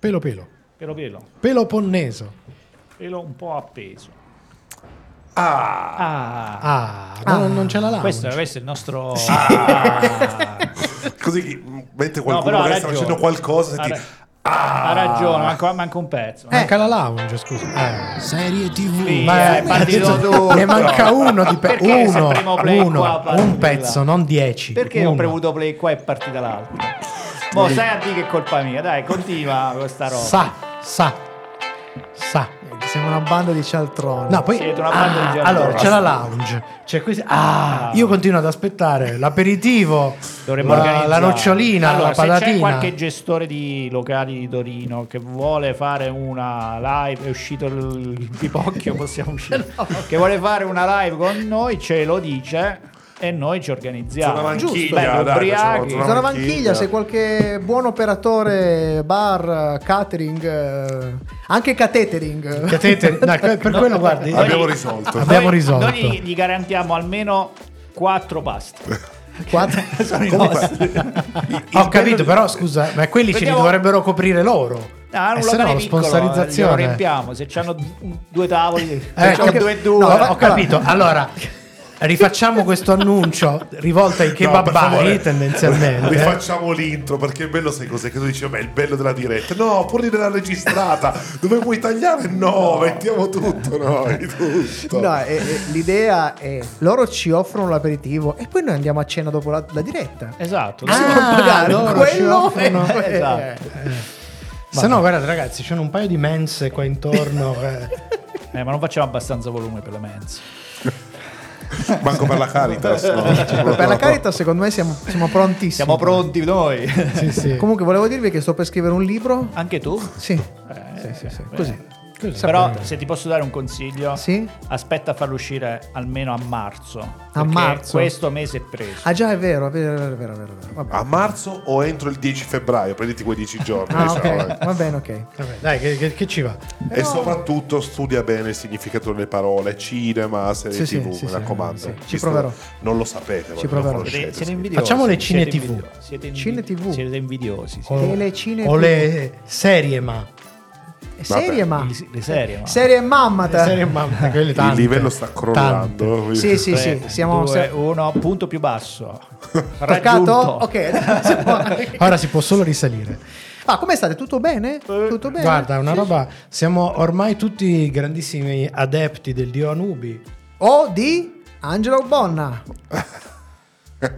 Pelo pelo. Pelo pelo. Peloponneso. Pelo un po' appeso. Ah, Ah. Ah, non, non c'è la lounge. Questo, questo è il nostro... Ah. così mentre No, qualcuno però ha magari sta ragione. facendo qualcosa, Ha senti, ra- Ha ragione, manca, manca un pezzo. Manca la lounge, scusa. Eh. Serie TV. Sì, Ma è partito tutto. Ne manca uno di pe- uno, uno, qua un pezzo, là? non dieci. Perché ho uno. premuto play qua e è partita l'altra? Mo sai a dire che è colpa mia, dai, continua questa roba. Sa, sa, sa. Siamo una banda di cialtroni. No, poi Siete una banda di ah, giardini. allora c'è la lounge, c'è questi- ah, io continuo ad aspettare l'aperitivo, Dovremmo la, organizzare. la nocciolina, allora, la se c'è patatina. qualche gestore di locali di Torino che vuole fare una live, è uscito il, il pipocchio, possiamo uscire. Che vuole fare una live con noi, ce lo dice e noi ci organizziamo. Zona Vanchiglia, dai, Vanchiglia. Vanchiglia, se qualche buon operatore, bar, catering, eh, anche catering. Catete- no, per quello guardi, Abbiamo risolto. Abbiamo Noi- risolto. Noi gli, gli garantiamo almeno quattro pasti. Quattro- Sono i nostri. ho capito, però scusa, ma quelli ce li dovrebbero coprire loro. Ah, E un se no, piccolo, sponsorizzazione. Lo riempiamo. Se c'hanno due tavoli, Eh, che- due e due. no, ho capito. Allora, rifacciamo questo annuncio rivolto ai No, kebabai favore, tendenzialmente. Rifacciamo l'intro perché è bello, sai cos'è? Che tu dici, vabbè, il bello della diretta. No, pure della registrata. Dove vuoi tagliare? No, mettiamo tutto noi. Tutto. No, e- e l'idea è loro ci offrono l'aperitivo e poi noi andiamo a cena dopo la, la diretta. Esatto. Si può Ah, pagare loro ci quello offrono- e- Esatto. Se no, guardate, ragazzi, c'è un paio di mense qua intorno. eh. Eh, ma non facciamo abbastanza volume per le mense. Manco per la Caritas. no? Per la carità, secondo me siamo, siamo prontissimi. Siamo pronti noi. Sì, sì. Comunque, volevo dirvi che sto per scrivere un libro. Anche tu? Sì, Eh, sì, sì, sì. beh. Così. Però se ti posso dare un consiglio, Sì? aspetta a farlo uscire almeno a marzo. A marzo? Questo mese è preso. Ah, già, è vero, è vero, è vero, è vero. è vero. Vabbè. A marzo o entro il 10 febbraio? Prenditi quei 10 giorni. Ah, diciamo, ok, eh. va bene, ok. Vabbè, dai, che, che- che ci va? E soprattutto studia bene il significato delle parole, cinema, serie Sì, tv, sì, mi sì, raccomando. sì, ci proverò. Non lo sapete, Ci proverò. lo Siete, siete invidiosi. Facciamo le cine Siete TV. invidiosi. Siete invi- Cine TV. Siete invidiosi. sì. O, le serie, ma. Serie, ma. Le, serie, ma. Serie mamma. Le te. serie ma quelle Il tante, livello sta crollando. Sì, sì, sì. Tre, Siamo. due, se- uno, punto più basso. Toccato? Ok. Ora si può solo risalire. Ah, come state? Tutto bene? Tutto bene? Guarda, una roba. Siamo ormai tutti grandissimi adepti del dio Anubi. O di Angelo Bonna.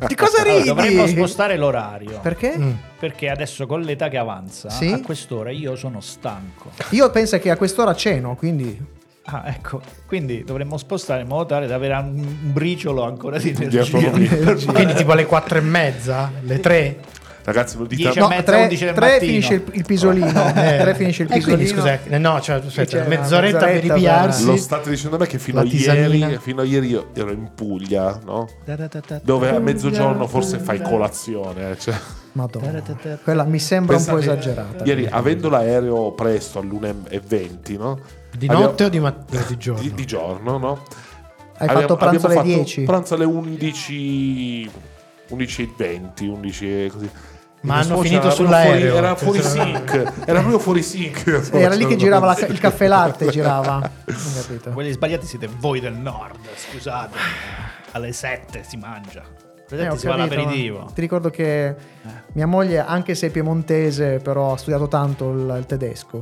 Di cosa Allora, ridi? dovremmo spostare l'orario. Perché? Perché adesso con l'età che avanza, Sì? a quest'ora io sono stanco. Io penso che a quest'ora ceno, quindi. Ah, ecco, quindi dovremmo spostare in modo tale da avere un, briciolo ancora di Di energia. per fare- Quindi tipo alle quattro e mezza, le tre. Ragazzi, lo dite Dieci a e No, mezza, tre, 11 del tre mattino. finisce il, il pisolino. Eh, Tre finisce il e quindi, pisolino. scusa, eh, no, cioè, aspetta, c'è una mezz'oretta, per mezz'oretta ripiarsi. Lo state dicendo a me che fino a, ieri, fino a ieri io ero in Puglia, no? Dove a mezzogiorno forse fai colazione. eh, cioè. Madonna. Quella mi sembra un po' Pensate, esagerata. Ieri, avendo l'aereo presto all'1.20, no? Di Abbiamo- notte o di, mat- o di giorno? Di, di giorno, no? Hai fatto pranzo alle fatto 10? Pranzo alle 11, 11.20, 11 e così. Ma hanno finito era sull'aereo. Fuori, era fuori sync, era proprio fuori sync. Era lì che girava la- il caffè latte, girava. Quelli sbagliati siete voi del nord, scusate. Alle 7 si mangia. Eh, 7 ho si fa capito, Ti ricordo che mia moglie, anche se è piemontese, però ha studiato tanto il, il tedesco.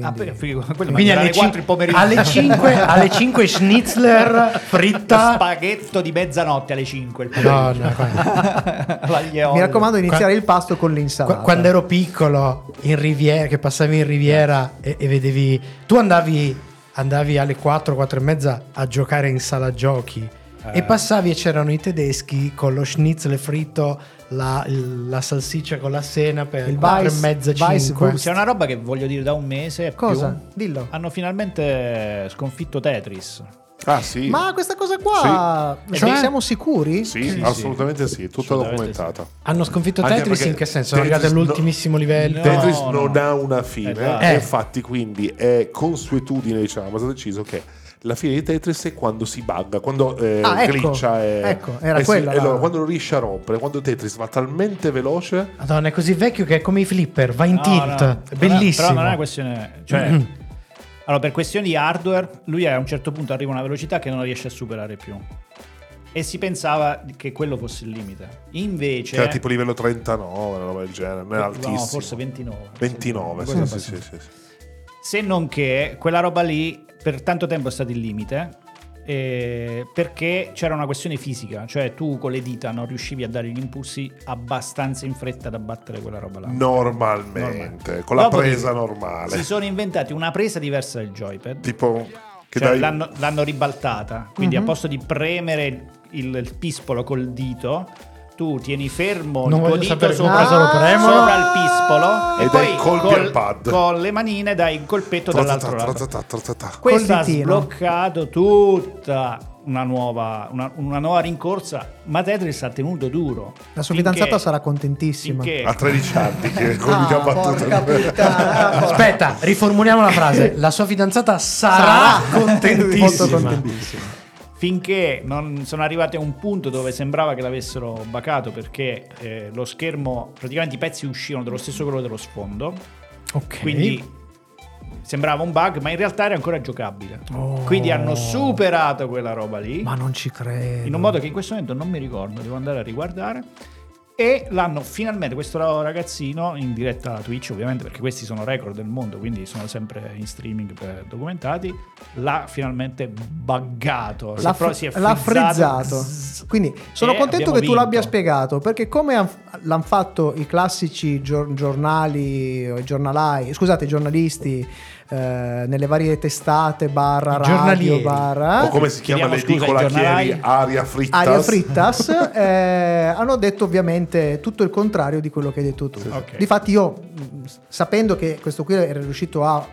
Ah, Quindi... perché figo, Quindi alle, alle 4 il cin- pomeriggio. alle 5, alle 5 schnitzler fritta. Spaghetto di mezzanotte alle 5 il No, no, Mi raccomando, iniziare il pasto con l'insalata. quando ero piccolo in riviera, che passavi in riviera e, e vedevi, tu andavi, andavi alle 4, 4 e mezza a giocare in sala giochi Eh. e passavi e c'erano i tedeschi con lo schnitzel fritto, la, la salsiccia con la senape, Il 4 e Weiss- mezza, Weiss 5. Wurst. C'è una roba che voglio dire da un mese. Cosa? più. Dillo. Hanno finalmente sconfitto Tetris. Ah sì? Ma questa cosa qua, Sì. cioè, Cioè? siamo sicuri? Sì, Sì, assolutamente sì, tutta Assolutamente documentata. Hanno sconfitto Anche Tetris in che senso? Sono Tetris arrivati no- all'ultimissimo livello. No. Tetris no. non ha una fine Esatto. e Eh. infatti quindi è consuetudine diciamo, è stato deciso che La fine di Tetris è quando si bugga, quando eh, Ah, ecco. glitcha. E, Ecco, era eh sì, quella e la- lo- quando lo riesce a rompere, quando Tetris va talmente veloce. Madonna, è così vecchio che è come i flipper, va in No, tilt. no, È però- bellissimo. Però non è una questione. Cioè, allora, per questioni di hardware, lui a un certo punto arriva a una velocità che non riesce a superare più. E si pensava che quello fosse il limite. Invece. Era tipo livello 39, una roba del genere, non era altissimo. No, forse 29. 29, Una sì, sì, sì, sì. Se non che quella roba lì per tanto tempo è stato il limite. eh, perché c'era una questione fisica, cioè tu con le dita non riuscivi a dare gli impulsi abbastanza in fretta da battere quella roba là. Normalmente, con la Dopodiché presa normale. Si sono inventati una presa diversa del joypad. Tipo, che Cioè, dai... l'hanno, l'hanno ribaltata. Quindi, a posto di premere il, il pispolo col dito, tu tieni fermo Non il tuo dito sopra, premono. sopra il pispolo E e, dai poi colpi col- al pad. con le manine dai il colpetto dall'altro lato. Questo ha sbloccato tutta una nuova, una, una nuova rincorsa, ma Tetris ha tenuto duro. La sua Finché- fidanzata sarà contentissima. finché- A 13 anni che con Ah, porca puttana. Aspetta, riformuliamo la frase. La sua fidanzata sarà, Molto contentissima. contentissima. Finché non sono arrivati a un punto dove sembrava che l'avessero bacato perché eh, lo schermo, praticamente i pezzi uscivano dello stesso colore dello sfondo, Ok. quindi sembrava un bug, ma in realtà era ancora giocabile. Oh. Quindi hanno superato quella roba lì, Ma non ci credo. in un modo che in questo momento non mi ricordo, devo andare a riguardare. E l'hanno finalmente, questo ragazzino, in diretta a Twitch ovviamente, perché questi sono record del mondo, quindi sono sempre in streaming documentati, l'ha finalmente buggato. L'ha, fr- si è l'ha frizzato. frizzato. Quindi sono contento che tu vinto. l'abbia spiegato perché come han- l'hanno fatto i classici gior- giornali, giornalai, scusate, i giornalisti eh, nelle varie testate, barra radio, barra O come si chiama l'edicola chieri? Aria frittas. Aria Frittas eh, hanno detto ovviamente tutto il contrario di quello che hai detto tu. Ok. Difatti io sapendo che questo qui era riuscito a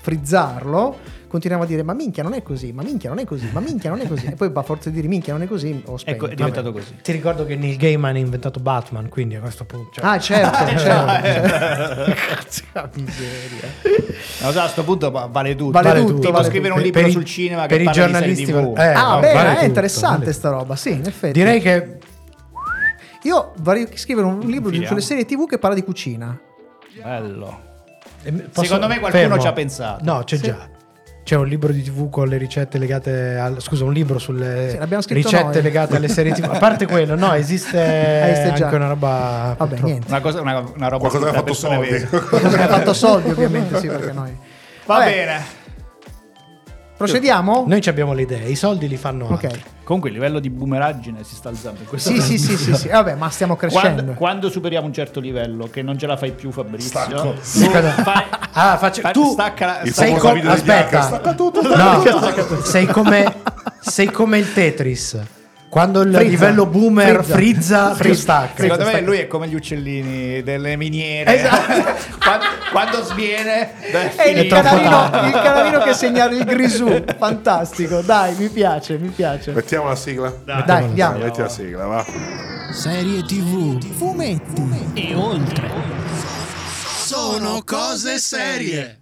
frizzarlo continuavo a dire ma minchia non è così ma minchia non è così ma minchia non è così e poi a forza di dire minchia non è così ho spento Ecco, è diventato così. Ti ricordo che Neil Gaiman ha inventato Batman, quindi a questo punto... cioè- ah certo, certo. Cazzo, che miseria. Non so, a questo punto va- vale tutto. Vale tutto, Tipo vale scrivere tutto. un libro Per i- sul cinema che per i giornalisti eh, ah no, beh vale è tutto, interessante vale sta roba sì in effetti Direi che io vorrei scrivere un libro Finiamo. sulle serie tv che parla di cucina Bello. posso- Secondo me qualcuno fermo. ci ha pensato. No, c'è già. C'è un libro di TV con le ricette legate al. Scusa, un libro sulle Sì, ricette noi. legate alle serie TV. A parte quello, no, esiste, già. anche una roba. vabbè purtroppo. niente Una, cosa, una, una roba Qualcosa che ha fatto soldi. Qualcosa che ha fatto soldi ovviamente sì perché noi Va Vabbè, bene. Procediamo Noi ci abbiamo le idee, i soldi li fanno. ok altri. Comunque il livello di boomeraggine si sta alzando in questo sì sì sì sì sì vabbè ma stiamo crescendo Quando, quando superiamo un certo livello, che non ce la fai più, Fabrizio, Stacco. tu fai- Ah, faccio, fai- tu stacca la- sei Bianca, aspetta, stacca tutto, no, sei come sei come il Tetris. Quando il Frizza. livello boomer Frizza. frizza, Frizza. Secondo me lui è come gli uccellini delle miniere. Esatto. quando, quando sviene, È il canarino, tardi. il canarino che segna il grisù. Fantastico, dai, mi piace, mi piace. Mettiamo la sigla? Dai. Dai, andiamo. Metti la sigla, va. Serie TV, fumetti e oltre. Sono cose serie.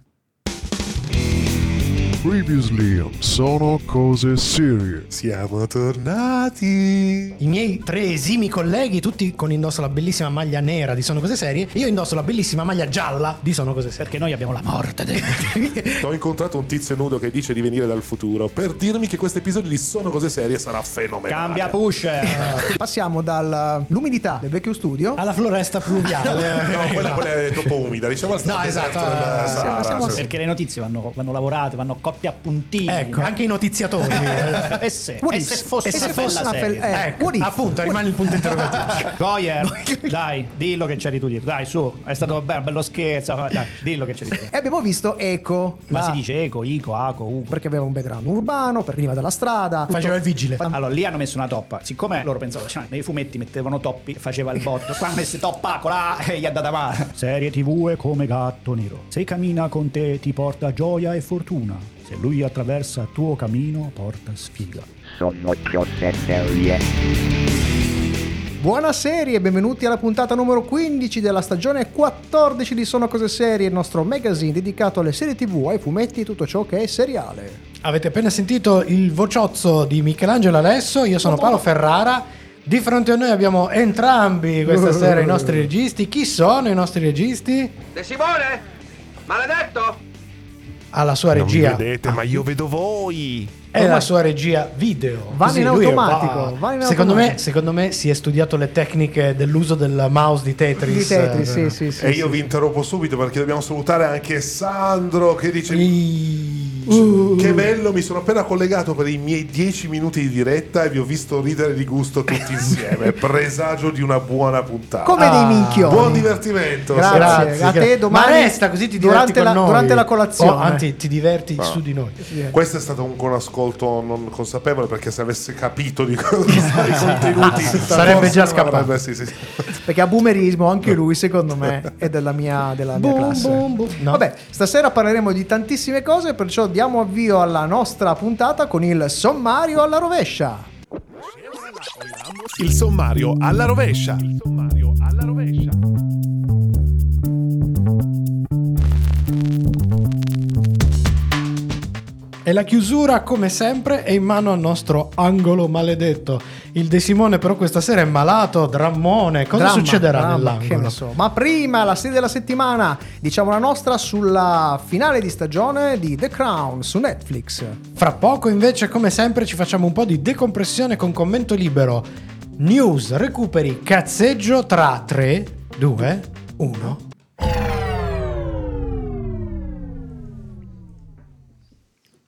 Previously on Sono Cose Serie. Siamo tornati. I miei tre esimi colleghi, tutti con indosso la bellissima maglia nera di Sono Cose Serie, io indosso la bellissima maglia gialla di Sono Cose Serie. Perché noi abbiamo la morte. Ho incontrato un tizio nudo che dice di venire dal futuro per dirmi che questo episodio di Sono Cose Serie sarà fenomenale. Cambia pusher. Passiamo dall'umidità del vecchio studio. Alla floresta pluviale. No, quella, quella è troppo umida, diciamo al No, esatto, della eh, Sara, siamo-. Perché le notizie vanno, vanno lavorate, vanno cotte a puntini. ecco, anche i notiziatori. E se, What e se fosse E se fosse bella una fel- eh, ecco, what appunto, rimane il punto interrogativo. Goyer, dai, dillo che c'eri tu dietro. Dai, su, è stato bello, bello scherzo. Dai, dillo che c'eri tu. E abbiamo visto Eco. Ma la- si dice eco, ico, aco, uco. Perché aveva un background urbano, veniva dalla strada. Faceva il vigile. Allora, lì hanno messo una toppa. Siccome loro pensavano, cioè, nei fumetti mettevano toppi, faceva il botto. Qua hanno messo toppa, cola e gli ha data male. Serie TV è come gatto nero. Se cammina con te ti porta gioia e fortuna. Se lui attraversa il tuo cammino porta sfiga. Sono cose serie. Buona serie, benvenuti alla puntata numero 15 della stagione 14 di Sono Cose Serie, il nostro magazine dedicato alle serie tv, ai fumetti e tutto ciò che è seriale. Avete appena sentito il vociozzo di Michelangelo Alesso, io sono Paolo Ferrara. Di fronte a noi abbiamo entrambi questa sera i nostri registi. Chi sono i nostri registi? De Simone? Maledetto? Alla sua Non regia. vedete, ma io vedo voi. È la sua regia video. Vanno in automatico, va- in secondo, me, secondo me si è studiato le tecniche dell'uso del mouse di Tetris. Di Tetris, eh, sì, sì, sì. e io sì. vi interrompo subito perché dobbiamo salutare anche Sandro che dice Uh. che bello, mi sono appena collegato per i miei 10 minuti di diretta e vi ho visto ridere di gusto tutti insieme. Presagio di una buona puntata. Come dei Ah, minchioni. Buon divertimento. Grazie. Sandro. a te domani- Ma resta così ti durante diverti con la- noi. durante la colazione. O, anzi, ti diverti su di noi. Questo è stato un, un ascolto non consapevole perché se avesse capito di cosa sono i contenuti Sarebbe forse già scappato. avrebbe- sì, sì. Perché a boomerismo anche lui, secondo me, è della mia, della mia Boom, classe. boom, boom. No. Vabbè, stasera parleremo di tantissime cose, perciò diamo avvio alla nostra puntata con il sommario alla rovescia. Il sommario alla rovescia. Il sommario alla rovescia. E la chiusura, come sempre, è in mano al nostro angolo maledetto. Il De Simone, però, questa sera è malato, drammone. Cosa Dramma, succederà dramma, che nell'angolo? ne so. Ma prima, la serie della settimana, diciamo la nostra sulla finale di stagione di The Crown su Netflix. Fra poco, invece, come sempre, ci facciamo un po' di decompressione con commento libero. News, recuperi, cazzeggio tra 3, 2, 1.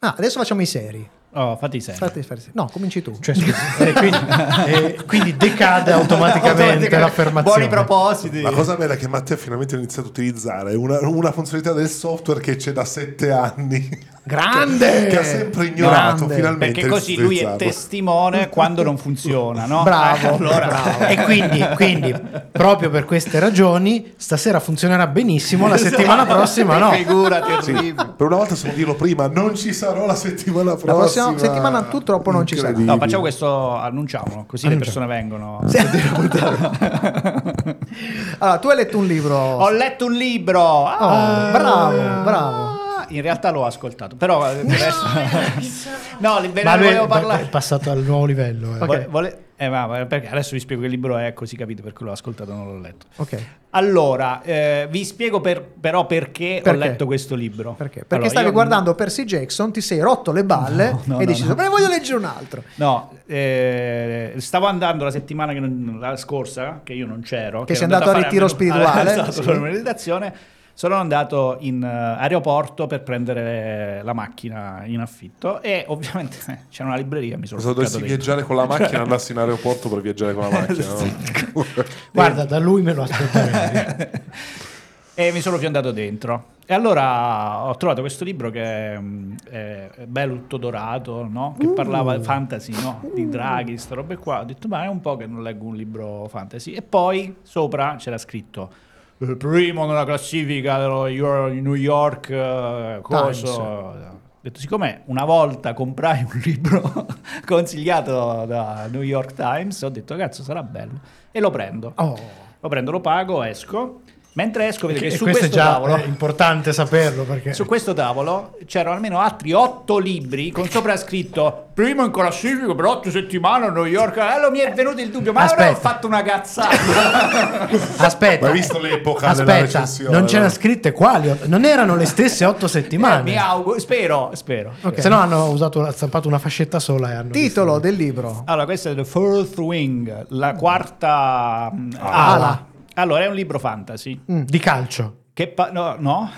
Ah, adesso facciamo i seri. Oh, fatti sei. Fate- fate- No, cominci tu. Cioè, eh, quindi, eh, quindi decade automaticamente l'affermazione. Buoni propositi. La cosa bella è che Matteo ha finalmente iniziato a utilizzare una, una funzionalità del software che c'è da sette anni. Grande! Che ha sempre ignorato, Grande. finalmente. Perché così lui è testimone quando non funziona, no? Bravo, Eh, allora, bravo. E quindi, quindi, proprio per queste ragioni, stasera funzionerà benissimo, la settimana prossima no. Figura Sì, per una volta so dirlo prima, non ci sarò la settimana prossima. La prossima settimana purtroppo non ci sarà. Incredibile. No, facciamo questo, annunciamolo, così le persone vengono. Allora, tu hai letto un libro. Ho letto un libro. Oh, Ah. bravo, bravo. In realtà l'ho ascoltato, però eh, per adesso... no, ve Ma ne lui volevo è parlare. è passato al nuovo livello. eh. Vole- vole- eh, ma- perché adesso vi spiego che libro è, così capite perché l'ho ascoltato e non l'ho letto. Ok. Allora, eh, vi spiego per- però perché, Perché? ho letto questo libro. Perché? Perché Allora, stavi guardando Percy Jackson, ti sei rotto le balle No, no, e no, dici: no. Ma ne voglio leggere un altro. No, eh, stavo andando la settimana che non- la scorsa, che io non c'ero. Che sei ero andato a ritiro spirituale, esatto, sì. meditazione. Sono andato in eh, aeroporto per prendere la macchina in affitto e ovviamente eh, c'era una libreria, mi sono Se buttato dovessi viaggiare con la macchina, andassi in aeroporto per viaggiare con la macchina. no? Guarda, da lui me lo aspetterei. e mi sono fiondato dentro. E allora ho trovato questo libro che mm, è bello tutto dorato, no? Uh. che parlava di fantasy, no? di draghi, queste robe qua. Ho detto, ma è un po' che non leggo un libro fantasy. E poi sopra c'era scritto, "Eh, primo nella classifica dello Euro- New York, eh, coso. Ho detto, siccome una volta comprai un libro consigliato da New York Times, ho detto, cazzo, sarà bello. E lo prendo. Oh. Lo prendo, lo pago, esco. Mentre esco, vedo che E su questo è questo già tavolo... è importante saperlo perché Su questo tavolo c'erano almeno altri otto libri con sopra scritto primo in classifica per otto settimane a New York. Allora mi è venuto il dubbio, ma Aspetta. fatto una cazzata. aspetta. Ma hai visto l'epoca della Aspetta, recensione, non c'era no? scritte quali, non erano le stesse otto Eh, settimane. mi auguro, spero, spero. Ok. Se no hanno usato, stampato una fascetta sola e hanno Titolo del libro. Allora, questo è The Fourth Wing, la quarta mm, Ala. Allora, è un libro fantasy. visto. di calcio. Che pa- no, no.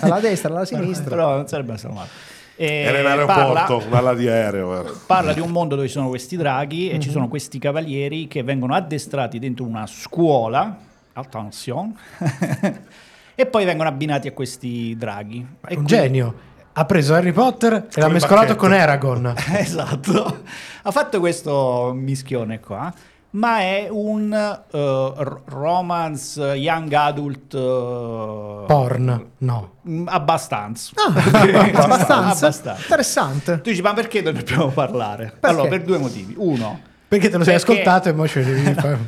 Alla destra, alla sinistra. Però non sarebbe stato male. E Era in aeroporto, parla- di aereo. parla di un mondo dove ci sono questi draghi e ci sono questi cavalieri che vengono addestrati dentro una scuola, attenzione, e poi vengono abbinati a questi draghi. E un quindi- genio. Ha preso Harry Potter e l'ha mescolato bacchetto. con Aragorn. esatto. Ha fatto questo mischione qua, ma è un r- romance young adult eh, Porn, no. mm, abbastanza. abbastanza. Abbastanza. Interessante. Tu dici, ma perché ne dobbiamo parlare? Perché? Allora, per due motivi. Uno, Perché te lo sei Perché- ascoltato e mo ce devi fare.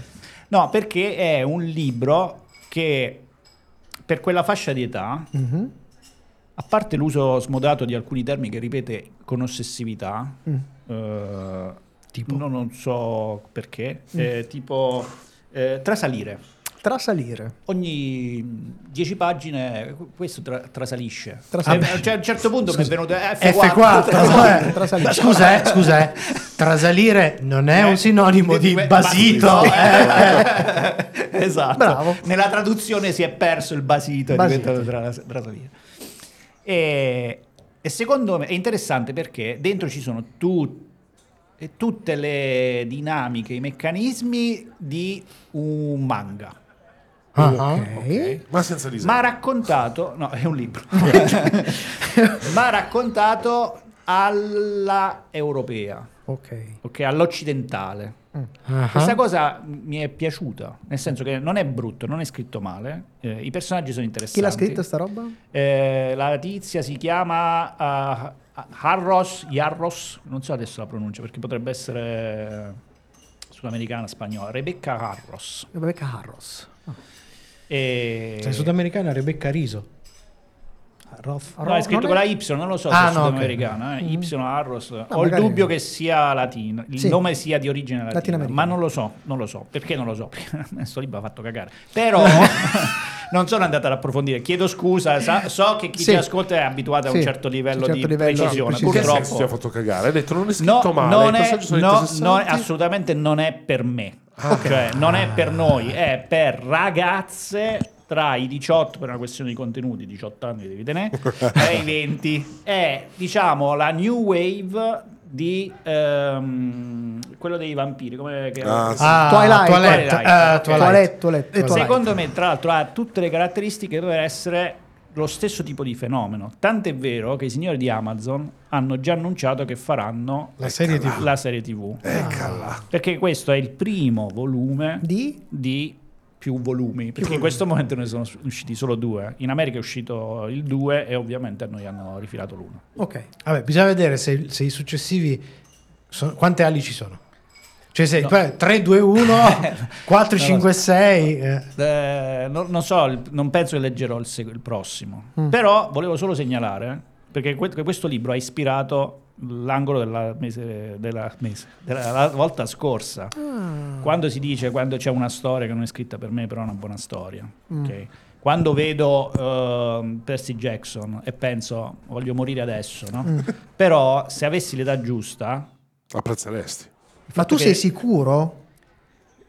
No, perché è un libro che per quella fascia di età Mhm. A parte l'uso smodato di alcuni termini che ripete con ossessività, Mm. Eh, no, non so perché, eh, tipo eh, trasalire. Trasalire. Ogni 10 pagine questo tra- trasalisce. Trasalisce. Eh, cioè, a un certo punto mi è venuto eh, F4, Trasalire, eh. trasalire. scusa, eh, scusa, eh. trasalire non è un sinonimo di basito. eh. esatto. Bravo. Nella traduzione si è perso il basito, è Basito. diventato tra- trasalire. E, e secondo me è interessante perché dentro ci sono tu- e tutte le dinamiche, i meccanismi di un manga. Ah, Ok. Ma senza disegno. Ma raccontato, no, è un libro, ma raccontato alla europea, Ok. ok, all'occidentale. ah. Questa cosa mi è piaciuta, nel senso che non è brutto, non è scritto male, eh, i personaggi sono interessanti. Chi l'ha scritta sta roba? Eh, la tizia si chiama uh, Harros, Yarros, non so adesso la pronuncia perché potrebbe essere sudamericana, spagnola, Rebecca Harros. Rebecca Harros. E... Sei sudamericana Rebecca Riso. Roth- No, è scritto con la Y, non lo so Ah, se è no, sudamericana, eh. Y Harros. Ho il dubbio che sia latino, il Sì. nome sia di origine latina, ma non lo so, non lo so. Perché non lo so? Perché questo libro ha fatto cagare. Però non sono andato ad approfondire. Chiedo scusa, sa- so che chi Sì. ci ascolta è abituato a un certo livello un certo di livello di precisione. precisione. Purtroppo ti ha fatto cagare? Hai detto non è No, scritto male, non è, no, interessanti. no, assolutamente non è per me. Cioè, non è per noi, è per ragazze tra i 18 per una questione di contenuti, 18 anni devi tenere, e i 20. È, diciamo, la new wave di ehm, quello dei vampiri, come che- Ah, sì. Ah, Twilight. Toilette, Twilight. eh. Twilight. Toilette, toilette. E Twilight. Secondo me, tra l'altro, ha tutte le caratteristiche per essere lo stesso tipo di fenomeno. Tant'è vero che i signori di Amazon hanno già annunciato che faranno La serie TV. la serie TV. Eccola. Perché questo è il primo volume Di? di più volumi. Perché in questo momento ne sono usciti solo due. In America è uscito il 2 e ovviamente a noi hanno rifilato l'uno. Ok. Vabbè, bisogna vedere se, se i successivi. sono- quante ali ci sono? Cioè, se poi 3, 2, 1, 4, 5, 6. eh. Eh, non, non so, non penso che leggerò il, il prossimo. Mm. Però volevo solo segnalare, perché questo libro ha ispirato l'angolo della, mese, della, mese- della la volta scorsa. Ah. Quando si dice, quando c'è una storia che non è scritta per me, però è una buona storia. Mm. ok? Quando vedo ehm, Percy Jackson e penso, voglio morire adesso, no? Mm. Però se avessi l'età giusta... Apprezzeresti. Ma tu sei sicuro?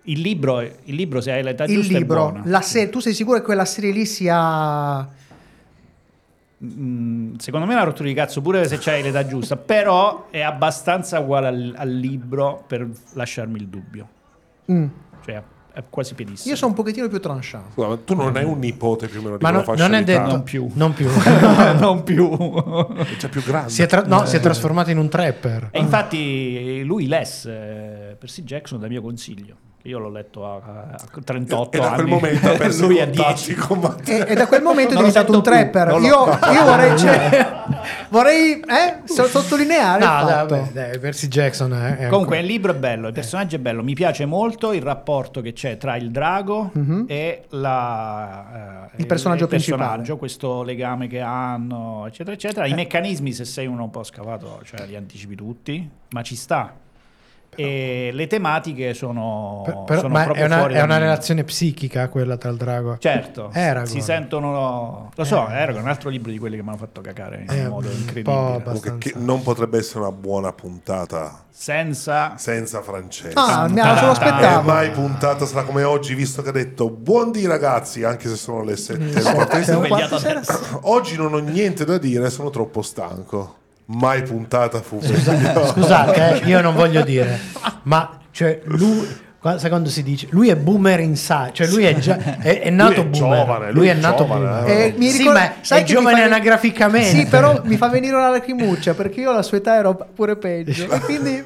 Il libro, il libro, se hai l'età Il giusta, è libro, buona. la serie, tu sei sicuro che quella serie lì sia... Mm, secondo me è una rottura di cazzo pure se c'hai l'età giusta, però è abbastanza uguale al, al libro per lasciarmi il dubbio. Mm. Cioè, è quasi pienissimo. Io sono un pochettino più tranchant. Scusa, ma tu non hai un nipote più o meno di Ma quella no- fascia non è detto. Non più. Non più. non più. C'è più grande. si, è tra- no, si è trasformato in un trapper. e infatti lui lesse Percy Jackson da mio consiglio. Io l'ho letto a, a 38 e da anni. quel momento ha perso lui a contatti 10. con Matteo. E, e da quel momento è Non diventato un più. trapper. Io, io vorrei, cioè, vorrei eh, so- sottolineare No, il dai, dai, Percy Jackson è, è Comunque il ancora- libro è bello, il personaggio è bello, mi piace molto il rapporto che c'è tra il drago e la, eh, Il personaggio principale. personaggio, questo legame che hanno, eccetera, eccetera. I meccanismi, se sei uno un po' scavato, cioè li anticipi tutti, ma ci sta. E le tematiche sono, Per- però- sono ma proprio è una, fuori è una relazione psichica quella tra il drago. Certo, Aragorn. si sentono... Lo so, Aragorn è un altro libro di quelli che mi hanno fatto cacare in È un modo incredibile. che non potrebbe essere una buona puntata Senza... senza Francesco. Ah, me la aspettavo. mai puntata sarà come oggi, visto che ha detto buondì ragazzi, anche se sono le sette. Siamo svegliato quarti sera. Oggi non ho niente da dire, sono troppo stanco. Mai puntata fu Scusate, eh, io non voglio dire, ma cioè, lui, quando si dice, lui è boomer inside, cioè lui è, già, è, è nato Lui è boomer. giovane, lui, lui è è nato giovane, boomer. eh. Eh, mi sì, ricordo- ma sai è che mi giovane fa- anagraficamente. Sì, però mi fa venire una lacrimuccia perché io alla sua età ero pure peggio. E quindi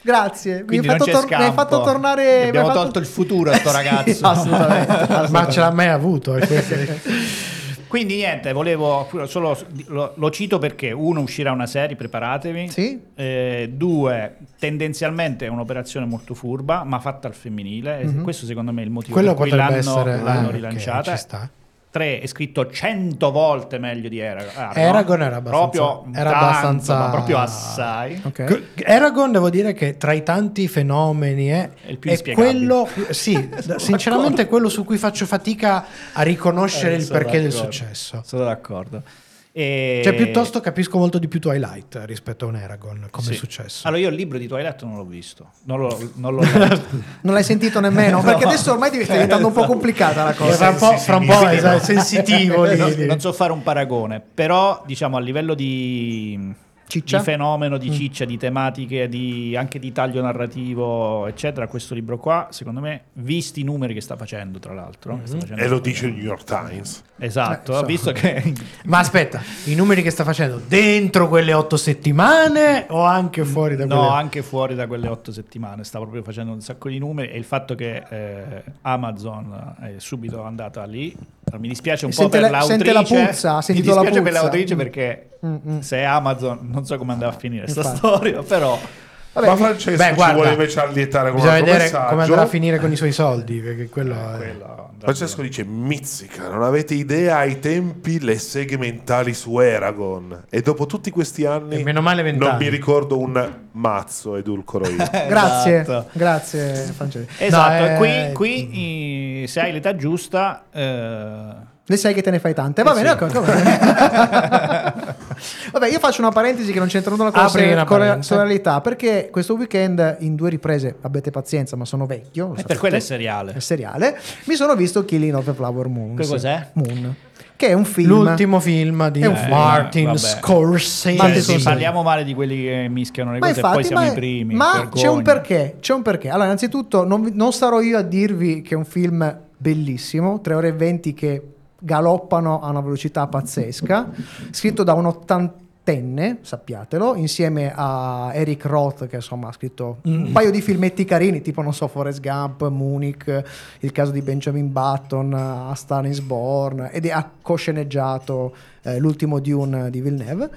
grazie, Quindi mi hai fatto, tor- mi hai fatto tornare. Mi abbiamo fatto- tolto il futuro a sto Sì, ragazzo. assolutamente. ma ce l'ha mai avuto. Quindi niente, volevo solo lo, lo cito perché uno uscirà una serie, preparatevi. Sì. Eh, due, tendenzialmente è un'operazione molto furba, ma fatta al femminile. Mhm. Questo secondo me è il motivo Quello per cui l'hanno, essere l'hanno ah, rilanciata. ci sta. 3 è scritto 100 volte meglio di Eragon. Eragon era abbastanza- proprio era tanto, abbastanza- ma proprio assai. Ok. G- Eragon devo dire che tra i tanti fenomeni eh, È il più è quello sì, sinceramente è quello su cui faccio fatica a riconoscere Eh, il perché del d'accordo. successo. Sono d'accordo. E- Cioè piuttosto capisco molto di più Twilight rispetto a un Eragon come Sì. è successo. Allora io il libro di Twilight non l'ho visto, non l'ho, non l'ho letto. Non l'hai sentito nemmeno? Perché adesso ormai sta diventando un po' complicata la fra cosa. un po', fra un po' esatto, è sensitivo. No, lì. non so fare un paragone, però diciamo a livello di, Ciccia? di fenomeno, di ciccia, di tematiche, di- anche di taglio narrativo, eccetera, questo libro qua, secondo me, visti i numeri che sta facendo, tra l'altro, sta facendo- E lo dice il New York Times. Esatto, Eh, so. visto che Ma aspetta, i numeri che sta facendo dentro quelle otto settimane o anche fuori da quelle No, anche fuori da quelle otto settimane sta proprio facendo un sacco di numeri e il fatto che eh, Amazon è subito andata lì mi dispiace un E po' per la- l'autrice sente la puzza, ha mi sentito la dispiace per puzza. l'autrice Mm. perché Mm, mm. se è Amazon non so come andrà a finire questa storia però Vabbè, Ma Francesco Beh, ci guarda, vuole invece allietare con Bisogna un altro vedere messaggio. come andrà a finire con i suoi soldi, perché quello è... quello Francesco dice mizzica, non avete idea ai tempi le seghe mentali su Eragon e dopo tutti questi anni E meno male non mi ricordo un mazzo edulcoro io. grazie, Esatto. grazie Francesco. esatto No, e eh, qui, qui, eh, se hai l'età giusta eh, Ne sai che te ne fai tante. Va Eh bene, sì. ok. Vabbè, io faccio una parentesi che non c'entra nulla con la con la serialità, perché questo weekend in due riprese, abbiate pazienza, ma sono vecchio. lo e per sapete, quello è seriale è seriale. Mi sono visto Killing of the Flower Moon. Che cos'è? Moon. Che è un film. L'ultimo film di un film. Martin vabbè. Scorsese. Martin Cioè, sì, parliamo male di quelli che mischiano le Ma cose e infatti, poi siamo ma, i primi ma vergogna. c'è un perché, c'è un perché. Allora, innanzitutto, non, non starò io a dirvi che è un film bellissimo, 3 ore e 20 che galoppano a una velocità pazzesca, scritto da un ottantenne, sappiatelo, insieme a Eric Roth, che insomma ha scritto un paio di filmetti carini, tipo, non so, Forrest Gump, Munich, il caso di Benjamin Button, A Star is Born, ed ha cosceneggiato eh, l'ultimo Dune di Villeneuve.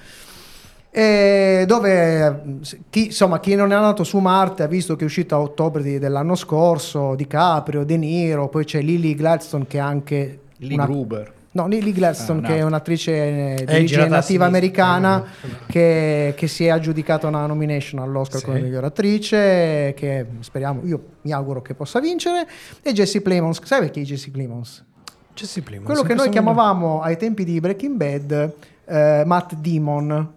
E dove chi, insomma, chi non è andato su Marte ha visto che è uscito a ottobre di- dell'anno scorso DiCaprio, De Niro, poi c'è Lily Gladstone che è anche Lily una- Gruber No, Lily Gladstone, Ah, che no. è un'attrice eh, di origine nativa americana Eh, che, che si è aggiudicata una nomination all'Oscar Sì. come miglior attrice, che speriamo, io mi auguro che possa vincere, e Jesse Plemons. Sai perché è Jesse Plemons? Jesse Plemons, Quello che noi chiamavamo ai tempi di Breaking Bad eh, Matt Damon,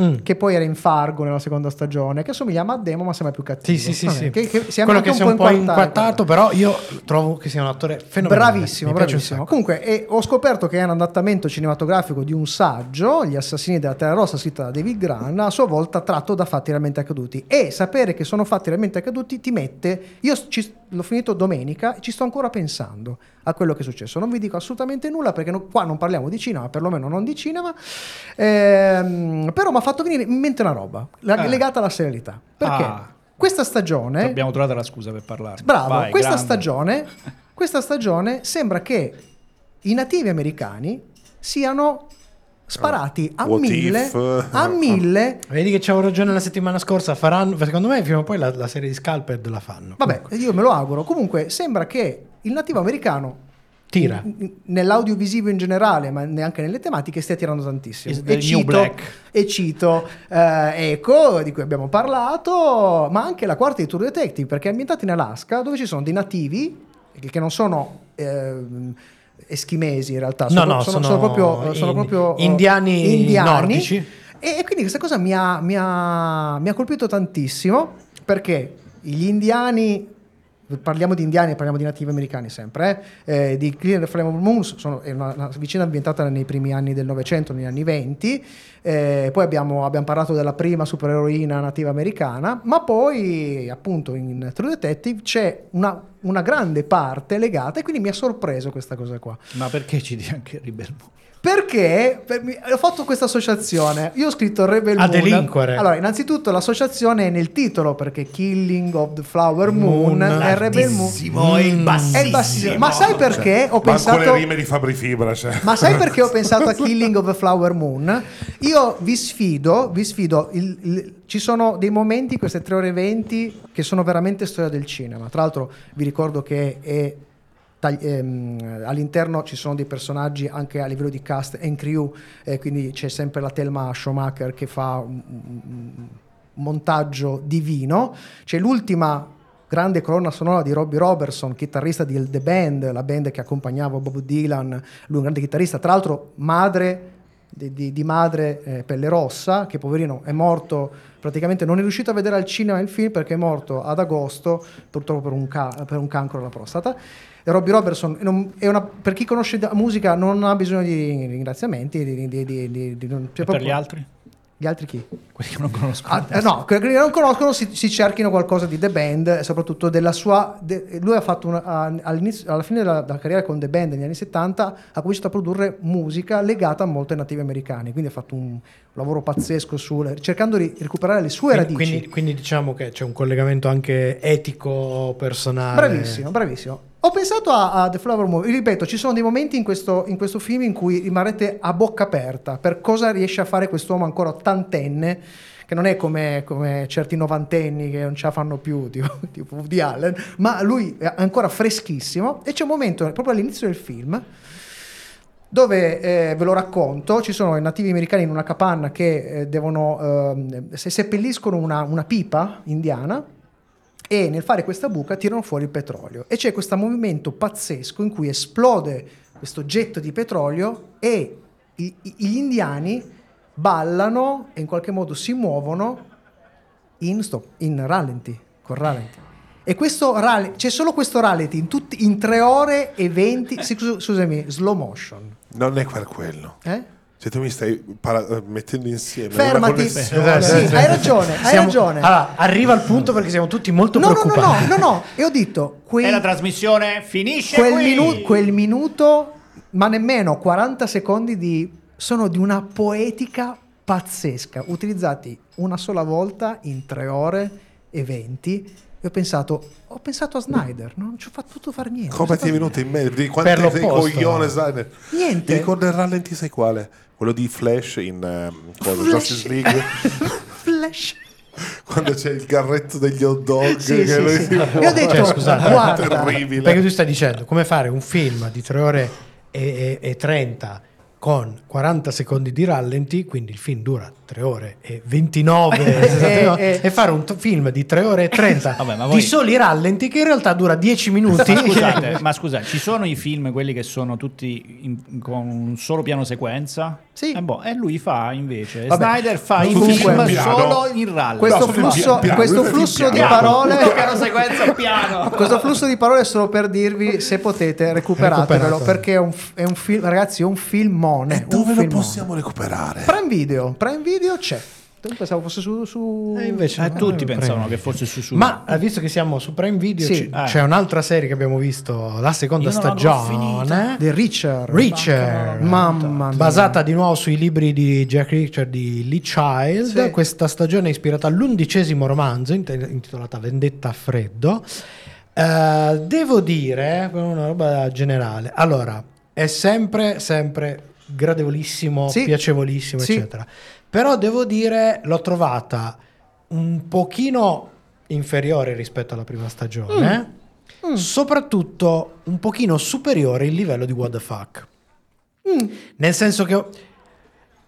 Mm. che poi era in Fargo nella seconda stagione, che assomiglia a Matt Damon ma sembra più cattivo. Sì, sì, sì, Vabbè, sì. Che, che Quello che si è un po' inquattato, però io trovo che sia un attore fenomenale. Bravissimo, Mi bravissimo. Comunque, e ho scoperto che è un adattamento cinematografico di un saggio, Gli assassini della Terra Rossa, scritto da David Gran, a sua volta tratto da fatti realmente accaduti. E sapere che sono fatti realmente accaduti ti mette. Io ci- l'ho finito domenica e ci sto ancora pensando a quello che è successo. Non vi dico assolutamente nulla perché no- qua non parliamo di cinema, perlomeno non di cinema. Ehm, però mi ha fatto venire in mente una roba la- Ah. legata alla serialità. Perché Ah. questa stagione. abbiamo trovato la scusa per parlarne Bravo, Vai, questa, stagione, questa stagione sembra che i nativi americani siano sparati a What mille, if? a mille. Vedi che c'avevo ragione la settimana scorsa. Faranno, secondo me, prima o poi la, la serie di Scalped la fanno. Vabbè, io me lo auguro. Comunque, sembra che il nativo americano. Tira. n- Nell'audiovisivo in generale, ma neanche nelle tematiche, stia tirando tantissimo. Is E new cito, e cito eh, Echo, di cui abbiamo parlato, ma anche la quarta di True Detective, perché è ambientata in Alaska, dove ci sono dei nativi che non sono ehm, eschimesi in realtà, No, sono, no, sono- sono sono proprio, sono in- proprio, eh, indiani nordici. E, e quindi questa cosa mi ha, mi ha- mi ha colpito tantissimo perché gli indiani, parliamo di indiani, parliamo di nativi americani sempre, eh, eh, di Clear of Moons, sono, è una, una vicenda ambientata nei primi anni del Novecento, negli anni 20, eh, poi abbiamo, abbiamo parlato della prima supereroina nativa americana, ma poi appunto in True Detective c'è una, una grande parte legata e quindi mi ha sorpreso questa cosa qua. ma perché ci dia anche Rebel Moon? Perché per- mi- ho fatto questa associazione. Io ho scritto Rebel A Moon. delinquere. Allora, innanzitutto l'associazione è nel titolo perché Killing of the Flower Moon, Moon, è Rebel Moon. Altissimo, il Mm. È il bassissimo. Ma sai perché ho Manco le pensato rime di Fabri Fibra. Cioè. ma sai perché ho pensato a Killing of the Flower Moon? Io vi sfido, vi sfido, il- il- ci sono dei momenti, queste 3 ore e 20, che sono veramente storia del cinema. Tra l'altro vi ricordo che è tagli- ehm, all'interno ci sono dei personaggi anche a livello di cast and crew, eh, quindi c'è sempre la Thelma Schumacher che fa un, un- montaggio divino. C'è l'ultima grande colonna sonora di Robbie Robertson, chitarrista di The Band, la band che accompagnava Bob Dylan, lui un grande chitarrista, tra l'altro madre di, di- di madre eh, Pelle Rossa, che poverino è morto, praticamente non è riuscito a vedere al cinema il film perché è morto ad agosto, purtroppo per un, ca- per un cancro alla prostata. Robbie Robertson, non- è una- per chi conosce la musica, non ha bisogno di ringraziamenti. Di, di- di- non- cioè per gli altri? Gli altri chi? Quelli che non conosco. Ah, eh, no, quelli che non conoscono si, si cerchino qualcosa di The Band, e soprattutto della sua. de- lui ha fatto una- a- all'inizio- alla fine della, della carriera con The Band negli anni 70 ha cominciato a produrre musica legata molto ai nativi americani, quindi ha fatto un lavoro pazzesco sul, cercando di recuperare le sue Quindi, radici. quindi- quindi diciamo che c'è un collegamento anche etico, personale. Bravissimo, bravissimo. Ho pensato a, a The Flower Moon, ripeto, ci sono dei momenti in questo, in questo film in cui rimarrete a bocca aperta per cosa riesce a fare quest'uomo ancora ottantenne, che non è come, come certi novantenni che non ce la fanno più, tipo, tipo Woody Allen, ma lui è ancora freschissimo e c'è un momento proprio all'inizio del film dove eh, ve lo racconto, ci sono i nativi americani in una capanna che eh, devono, ehm, se seppelliscono una, una pipa indiana e nel fare questa buca tirano fuori il petrolio e c'è questo movimento pazzesco in cui esplode questo getto di petrolio e i- i- gli indiani ballano e in qualche modo si muovono in, stop, in rallenti, con rallenti. E questo rally, c'è solo questo rallenti in, tutti, in 3 ore e 20, sì, scu- scusami, slow motion. Non è per quello. Eh? Se tu mi stai para- eh, mettendo insieme Fermati, sì, hai ragione, hai Siamo- ragione. Allora, arriva al punto perché siamo tutti molto No, no, no, preoccupati. no, no, no, e ho detto, quei, E la trasmissione finisce quel, qui. minu- quel minuto, ma nemmeno 40 secondi di, sono di una poetica pazzesca, utilizzati una sola volta in 3 ore e 20. Ho pensato, ho pensato a Snyder, non ci ho fatto tutto fare niente. Come ti è venuto in mente? Di quanto Per sei coglione, Snyder? Niente. Mi ricordo il rallenti, sai quale? Quello di Flash in ehm, cosa, Flash. Justice League. Flash. quando c'è il carretto degli hot dog. Sì, che sì, lui sì. si Io ho detto, Cioè, scusate, guarda, terribile. Perché tu stai dicendo come fare un film di 3 ore e, e- e 30 con 40 secondi di rallenti, quindi il film dura 3 ore e 29 Eh, eh. e fare un t- film di 3 ore e 30 Vabbè, ma di voi- soli rallenti che in realtà dura 10 minuti. Ma scusate, ma scusate, ci sono i film quelli che sono tutti in- con un solo piano sequenza? Sì. Eh boh, e lui fa invece. Vabbè, Snyder fa i film Piano. solo in rallenti. questo No, flusso, piano, questo piano, flusso di parole piano sequenza piano. questo flusso di parole è solo per dirvi se potete recuperatevelo Recuperatelo. perché è un, è un film ragazzi è un filmone E un dove lo filmone. possiamo recuperare? Prime Video Prime Video c'è Io pensavo fosse su, su... E invece Eh, no, tutti Prime pensavano Video. che fosse su su. Ma eh, visto che siamo su Prime Video, Sì. c- Eh. c'è un'altra serie che abbiamo visto, la seconda stagione, The Reacher Reacher, mamma mia. basata di nuovo sui libri di Jack Reacher di Lee Child. Sì. Questa stagione è ispirata all'undicesimo romanzo int- intitolata Vendetta a freddo. Eh, devo dire, una roba generale, allora è sempre, sempre gradevolissimo, Sì. piacevolissimo, Sì. eccetera. Però devo dire, l'ho trovata un pochino inferiore rispetto alla prima stagione. Mm. Soprattutto un pochino superiore il livello di What the fuck. Mm. Nel senso che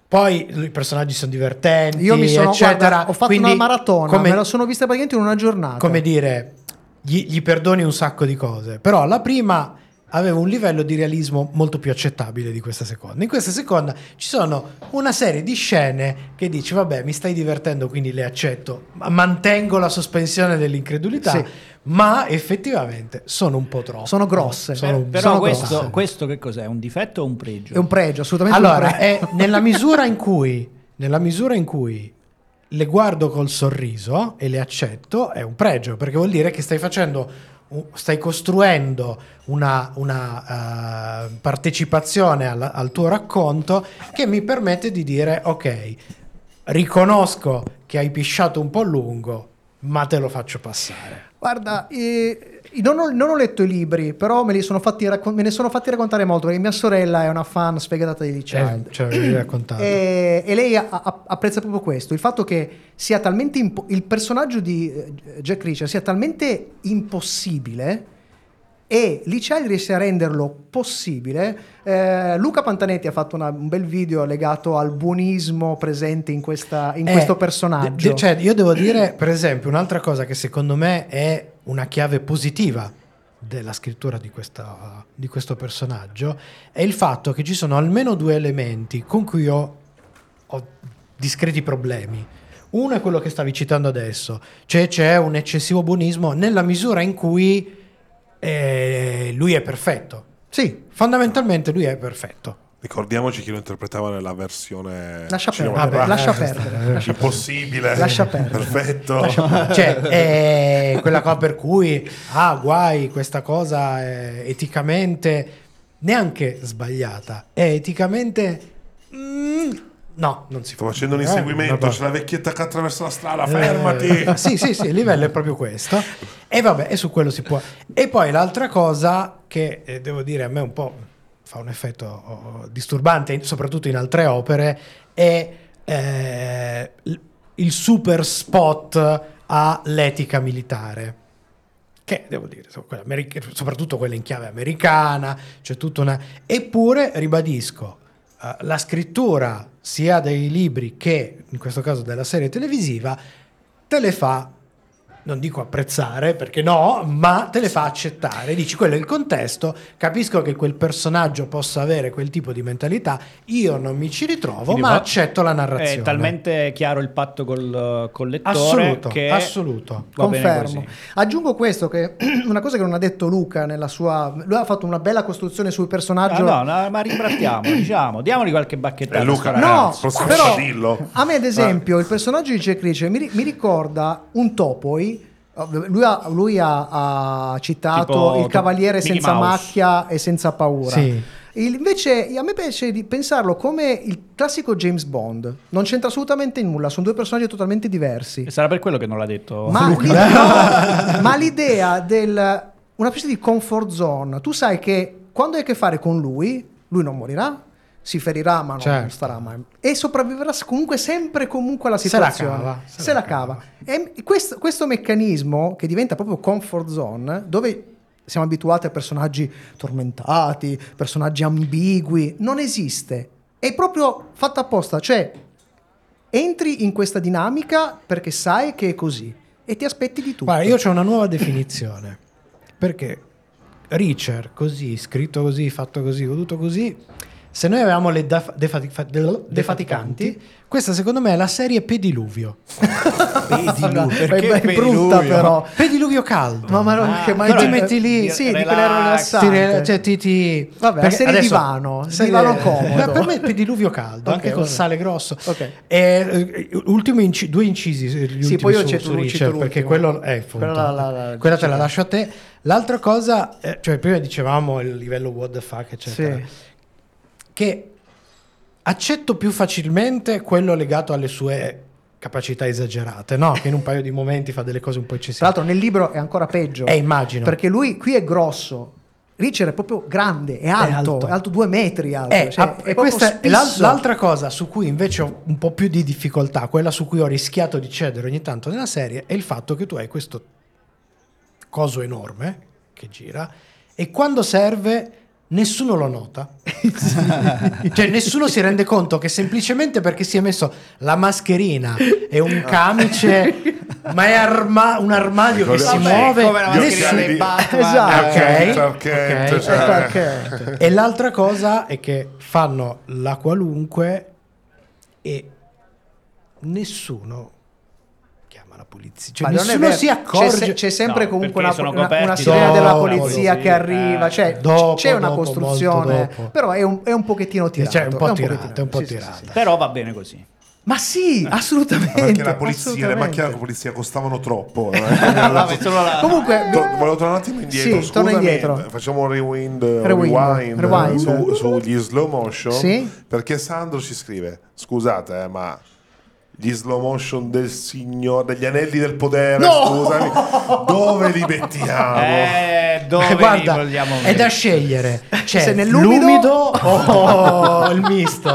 poi i personaggi sono divertenti, io mi sono eccetera. guarda, ho fatto Quindi, una maratona come, me la sono vista praticamente in una giornata come dire, gli, gli perdoni un sacco di cose. Però la prima aveva un livello di realismo molto più accettabile di questa seconda. In questa seconda ci sono una serie di scene che dici, vabbè, mi stai divertendo, quindi le accetto, ma mantengo la sospensione dell'incredulità. Sì. Ma effettivamente sono un po' troppo. Sono grosse. Sono un- Però sono questo, grosse. questo che cos'è? Un difetto o un pregio? è un pregio assolutamente Allora, pregio. è nella misura in cui nella misura in cui le guardo col sorriso e le accetto, è un pregio, perché vuol dire che stai facendo stai costruendo una, una, eh, partecipazione al, al tuo racconto che mi permette di dire ok, riconosco che hai pisciato un po' lungo, ma te lo faccio passare. Guarda, eh, non, ho, non ho letto i libri, però me, li sono fatti raccon- me ne sono fatti raccontare molto perché mia sorella è una fan sfegatata di Lee Child. Eh, ce l'avevi raccontato. E, e lei a- a- apprezza proprio questo, il fatto che sia talmente impo- il personaggio di eh, Jack Reacher sia talmente impossibile e Child riesce a renderlo possibile. Eh, Luca Pantanetti ha fatto una- un bel video legato al buonismo presente in, questa- in Eh, questo personaggio. de- cioè, io devo dire, per esempio, un'altra cosa che secondo me è una chiave positiva della scrittura di, questa- di questo personaggio è il fatto che ci sono almeno due elementi con cui ho, ho discreti problemi. Uno è quello che stavi citando adesso, cioè c'è un eccessivo buonismo nella misura in cui eh, lui è perfetto. Sì, Fondamentalmente lui è perfetto. Ricordiamoci chi lo interpretava nella versione lascia perdere. cinematografica. lascia eh, perdere. Impossibile. Lascia perdere. Perfetto. cioè è quella cosa per cui ah guai questa cosa è eticamente neanche sbagliata è eticamente mm, no non si Sto fa facendo un Eh, inseguimento, vabbè. c'è la vecchietta che attraversa la strada, Eh, fermati. sì sì sì il livello è proprio questo e vabbè e su quello si può. E poi l'altra cosa che eh, devo dire a me un po' fa un effetto oh, disturbante soprattutto in altre opere è eh, il super spot all'etica militare. Che devo dire, soprattutto quella in chiave americana, c'è tutta una... Eppure, ribadisco, eh, la scrittura sia dei libri che, in questo caso, della serie televisiva, te le fa, non dico apprezzare, perché no, ma te le fa accettare. Dici, quello è il contesto, capisco che quel personaggio possa avere quel tipo di mentalità, io non mi ci ritrovo, Quindi ma va- accetto la narrazione. È talmente chiaro il patto col, col lettore Assoluto, che assoluto. Confermo. Aggiungo questo che una cosa che non ha detto Luca nella sua lui ha fatto una bella costruzione sul Ah, personaggio. no, no, ma rimbattiamo, diciamo, diamogli qualche bacchettata. Eh, Luca, No, prossimo però a me ad esempio il personaggio di Jack Reacher mi, ri- mi ricorda un Topoi lui ha, lui ha- ha citato Tipo il cavaliere Mickey senza Mouse. macchia e senza paura Sì. Il- invece a me piace di pensarlo come il classico James Bond non c'entra assolutamente nulla sono due personaggi totalmente diversi E sarà per quello che non l'ha detto. ma, Luca. l'i- no, ma l'idea del una specie di comfort zone tu sai che quando hai a che fare con lui lui non morirà si ferirà ma non Certo. starà mai e sopravviverà comunque sempre comunque alla Se la situazione cava, se, la cava, e questo, questo meccanismo che diventa proprio comfort zone dove siamo abituati a personaggi tormentati personaggi ambigui non esiste è proprio fatto apposta cioè entri in questa dinamica perché sai che è così e ti aspetti di tutto. Guarda, io ho una nuova definizione. Perché Reacher, così, scritto così, fatto così, voluto così, se noi avevamo le daf- defati- fa- del- defaticanti, questa secondo me è la serie Pediluvio. Allora, perché è, brutta Pediluvio? però. Pediluvio caldo. Ma, ma non- Ah, che mai ti metti lì, Sì, di relax, Ti, rilassante. cioè, ti, ti- Vabbè, la perché serie adesso- divano, serie- divano comodo. Per me è pediluvio caldo, Ok, anche col vabbè. sale grosso. Ok. E, eh, ultimi inci- due incisi, eh, gli Sì, poi io su- cito- l'ultimo. perché quello è appunto, Quella la- la- la- quella te la lascio a te. L'altra cosa, eh, cioè prima dicevamo il livello what the fuck, eccetera, Sì. Che accetto più facilmente quello legato alle sue capacità esagerate, no? Che in un paio di momenti fa delle cose un po' Tra eccessive. l'altro nel libro è ancora peggio. Eh, immagino. Perché lui qui è grosso. Richard è proprio grande, è alto, alto. è alto, due metri alto. Eh, cioè, ah, è e proprio questa è l'altra cosa su cui invece ho un po' più di difficoltà, quella su cui ho rischiato di cedere ogni tanto nella serie, è il fatto che tu hai questo coso enorme che gira e quando serve nessuno lo nota. cioè nessuno si rende conto che semplicemente perché si è messo la mascherina e un camice, ma è arma- un armadio che si Ricordiamo- muove, come la mascherina Batman. Esatto. Ok, Clark Kent, ok. cioè- Ecco, E l'altra cosa è che fanno la qualunque e nessuno polizia. Cioè Ma non è nessuno si C'è, accorge. se- c'è sempre No, comunque una, una, una sirena della Dopo, polizia sì, che arriva, eh. cioè Dopo, c'è una dopo, costruzione, però è un, è un pochettino tirato. Cioè, un po' tirata, è un po' Sì, sì, sì, sì. Però va bene così. Ma sì, assolutamente. Perché la polizia, le macchine della polizia costavano troppo. eh. Comunque, To- volevo tornare un attimo indietro. Sì, torna Scusami, indietro. Facciamo un rewind, Rewind, rewind, rewind. Su, sugli slow motion. Sì. Perché Sandro ci scrive: Scusate, eh, ma gli slow motion del signore, degli anelli del potere, scusami, dove li mettiamo? Eh, dove li Guarda, vogliamo è mettere? da scegliere. C'è Se nell'umido- l'umido o il misto.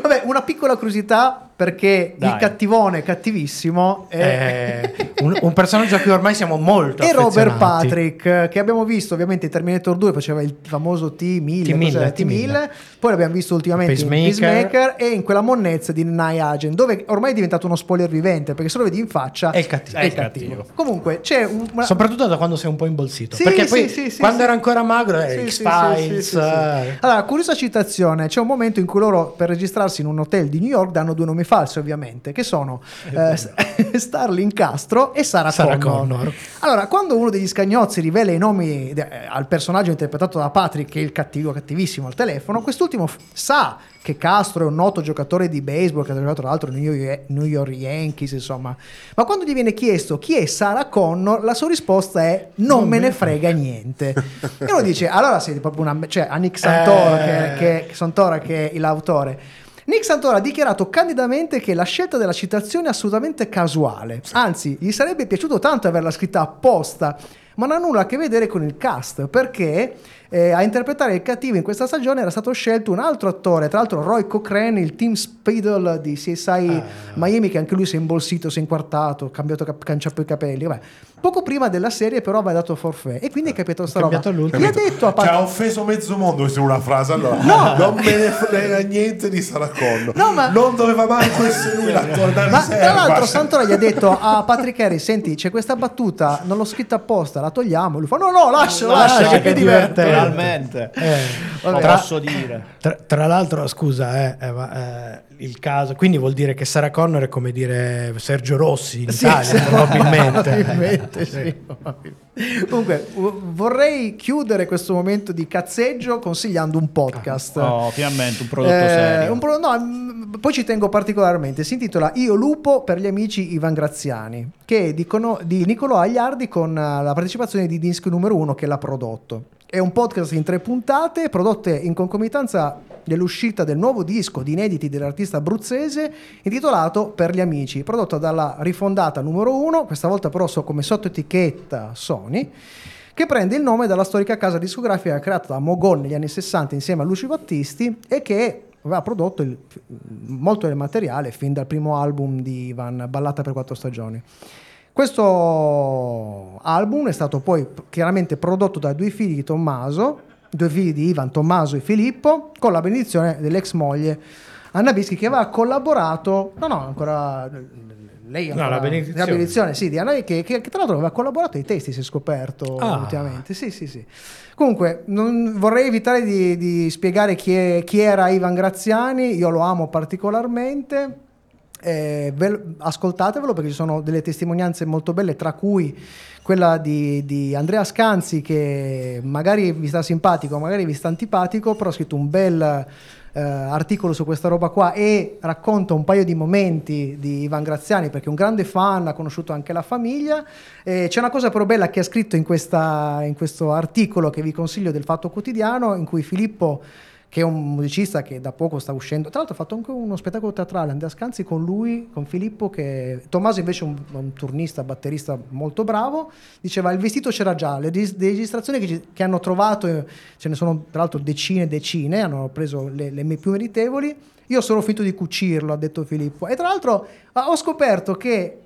Vabbè, una piccola curiosità perché il Dai. cattivone cattivissimo è, È un, un personaggio a cui ormai siamo molto e Robert. Patrick, eh, che abbiamo visto ovviamente in Terminator 2, faceva il famoso T-1000, T-1000, cos'è? T-1000. T-1000. poi l'abbiamo visto ultimamente in Peacemaker. Peacemaker e in quella monnezza di Night Agent, dove ormai è diventato uno spoiler vivente, perché se lo vedi in faccia È il cattivo. è il cattivo. Comunque c'è un... una- Soprattutto da quando sei un po' imbolsito. Sì, Perché sì, poi sì, quando era ancora magro è Sì, X-Files. eh. Allora, curiosa citazione: c'è un momento in cui loro, per registrarsi in un hotel di New York, danno due nomi falsi, ovviamente, che sono eh, Starling Castro e Sarah, Sarah Connor. Connor. Allora, quando uno degli scagnozzi rivela i nomi eh, al personaggio interpretato da Patrick, che è il cattivo cattivissimo al telefono, quest'ultimo f- sa che Castro è un noto giocatore di baseball che ha giocato tra l'altro New York- New York Yankees, insomma. Ma quando gli viene chiesto chi è Sarah Connor, la sua risposta è non, me ne frega niente. e uno dice, allora sei proprio una... cioè a Nick Santora, Eh. che, che, Santora che è l'autore. Nick Santora ha dichiarato candidamente che la scelta della citazione è assolutamente casuale, anzi gli sarebbe piaciuto tanto averla scritta apposta, ma non ha nulla a che vedere con il cast, perché eh, a interpretare il cattivo in questa stagione era stato scelto un altro attore, tra l'altro Roy Cochrane, il Team Spidle di CSI Miami, che anche lui si è imbolsito, si è inquartato, cambiato cap- canciato i capelli, vabbè. Poco prima della serie però aveva dato forfè e quindi è capito sta roba. Gli ha detto a Ci ha Pat- offeso mezzo mondo in una frase. Allora, non me ne frega niente di Sarah Connor. No, ma- Non doveva manco essere lui l'attore da Ma riserva. tra l'altro Santora gli ha detto a Patrick Harris, senti c'è questa battuta, non l'ho scritta apposta, la togliamo. Lui fa no no lascia, lascia, Lascia, che che è divertente. Finalmente. Eh, Lo tra- posso dire. Tra, tra l'altro, scusa, eh, eh, ma, eh, il caso, quindi vuol dire che Sarah Connor è come dire Sergio Rossi in Sì, Italia, sì, probabilmente. probabilmente, sì, probabilmente. Comunque, vorrei chiudere questo momento di cazzeggio consigliando un podcast. Oh, finalmente un prodotto Eh, serio. un pro- no, mm, poi ci tengo particolarmente. Si intitola Io Lupo per gli amici Ivan Graziani, che è di, Cono- di Niccolò Agliardi con eh, la partecipazione di Disc numero uno che l'ha prodotto. È un podcast in tre puntate prodotte in concomitanza dell'uscita del nuovo disco di inediti dell'artista abruzzese intitolato Per gli amici, prodotto dalla rifondata numero uno, questa volta però so come sottoetichetta Sony che prende il nome dalla storica casa discografica creata da Mogon negli anni 60 insieme a Lucio Battisti e che aveva prodotto il- molto del materiale fin dal primo album di Ivan, Ballata per quattro stagioni. Questo album è stato poi chiaramente prodotto da due figli di Tommaso, due figli di Ivan, Tommaso e Filippo, con la benedizione dell'ex moglie Anna Bischi che aveva collaborato, no no, ancora lei No, ancora- la benedizione. la benedizione, sì, di Anna che, che- che tra l'altro aveva collaborato ai testi, si è scoperto Ah. ultimamente. Sì, sì, sì. Comunque, non- vorrei evitare di, di spiegare chi, è- chi era Ivan Graziani, io lo amo particolarmente. Eh, ve- ascoltatevelo perché ci sono delle testimonianze molto belle, tra cui quella di, di Andrea Scanzi, che magari vi sta simpatico, magari vi sta antipatico, però ha scritto un bel eh, articolo su questa roba qua e racconta un paio di momenti di Ivan Graziani perché è un grande fan, ha conosciuto anche la famiglia. Eh, c'è una cosa però bella che ha scritto in, questa- in questo articolo che vi consiglio del Fatto Quotidiano, in cui Filippo che è un musicista che da poco sta uscendo. Tra l'altro ha fatto anche uno spettacolo teatrale, Andrea Scanzi con lui, con Filippo, che Tommaso invece è un, un turnista, batterista molto bravo, diceva il vestito c'era già, le, dis- le registrazioni che, ci- che hanno trovato, eh, ce ne sono tra l'altro decine e decine, hanno preso le, le più meritevoli, io sono finito di cucirlo, ha detto Filippo. E tra l'altro ah, ho scoperto che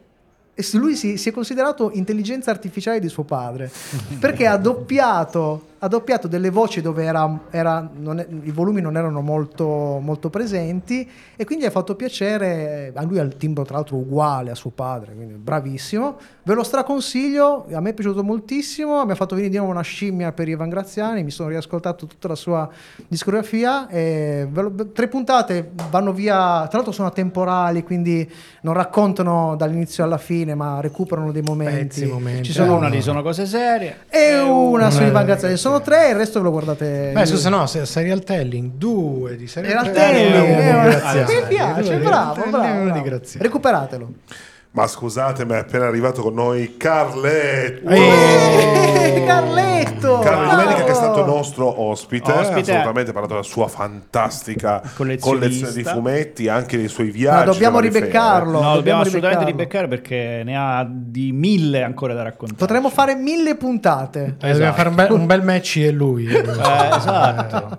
lui si, si è considerato intelligenza artificiale di suo padre perché ha doppiato, ha doppiato delle voci dove era, era- è- i volumi non erano molto, molto presenti e quindi ha fatto piacere a lui ha il timbro tra l'altro uguale a suo padre quindi bravissimo ve lo straconsiglio a me è piaciuto moltissimo mi ha fatto venire di nuovo una scimmia per Ivan Graziani mi sono riascoltato tutta la sua discografia e lo- tre puntate vanno via tra l'altro sono atemporali quindi non raccontano dall'inizio alla fine ma recuperano dei momenti, Pezzi, momenti. ci sono una lì sono cose serie. e una su una- Ivan Graziani sono tre e il resto ve lo guardate Beh, scusa, no, se- serial telling, due di serial telling. telling, uno eh, mi piace bravo telling, bravo, recuperatelo Ma scusate, ma è appena arrivato con noi Carletto. Eh, Carletto Carlo bravo! Domenica che è stato nostro ospite, Ospite. assolutamente ha parlato della sua fantastica Collezionista. collezione di fumetti, anche dei suoi viaggi. Ma dobbiamo le varie ribeccarlo. No, dobbiamo assolutamente ribeccarlo. ribeccare perché ne ha di mille ancora da raccontare. potremmo fare mille puntate Eh, dobbiamo fare un bel, un bel match e lui. Eh, esatto.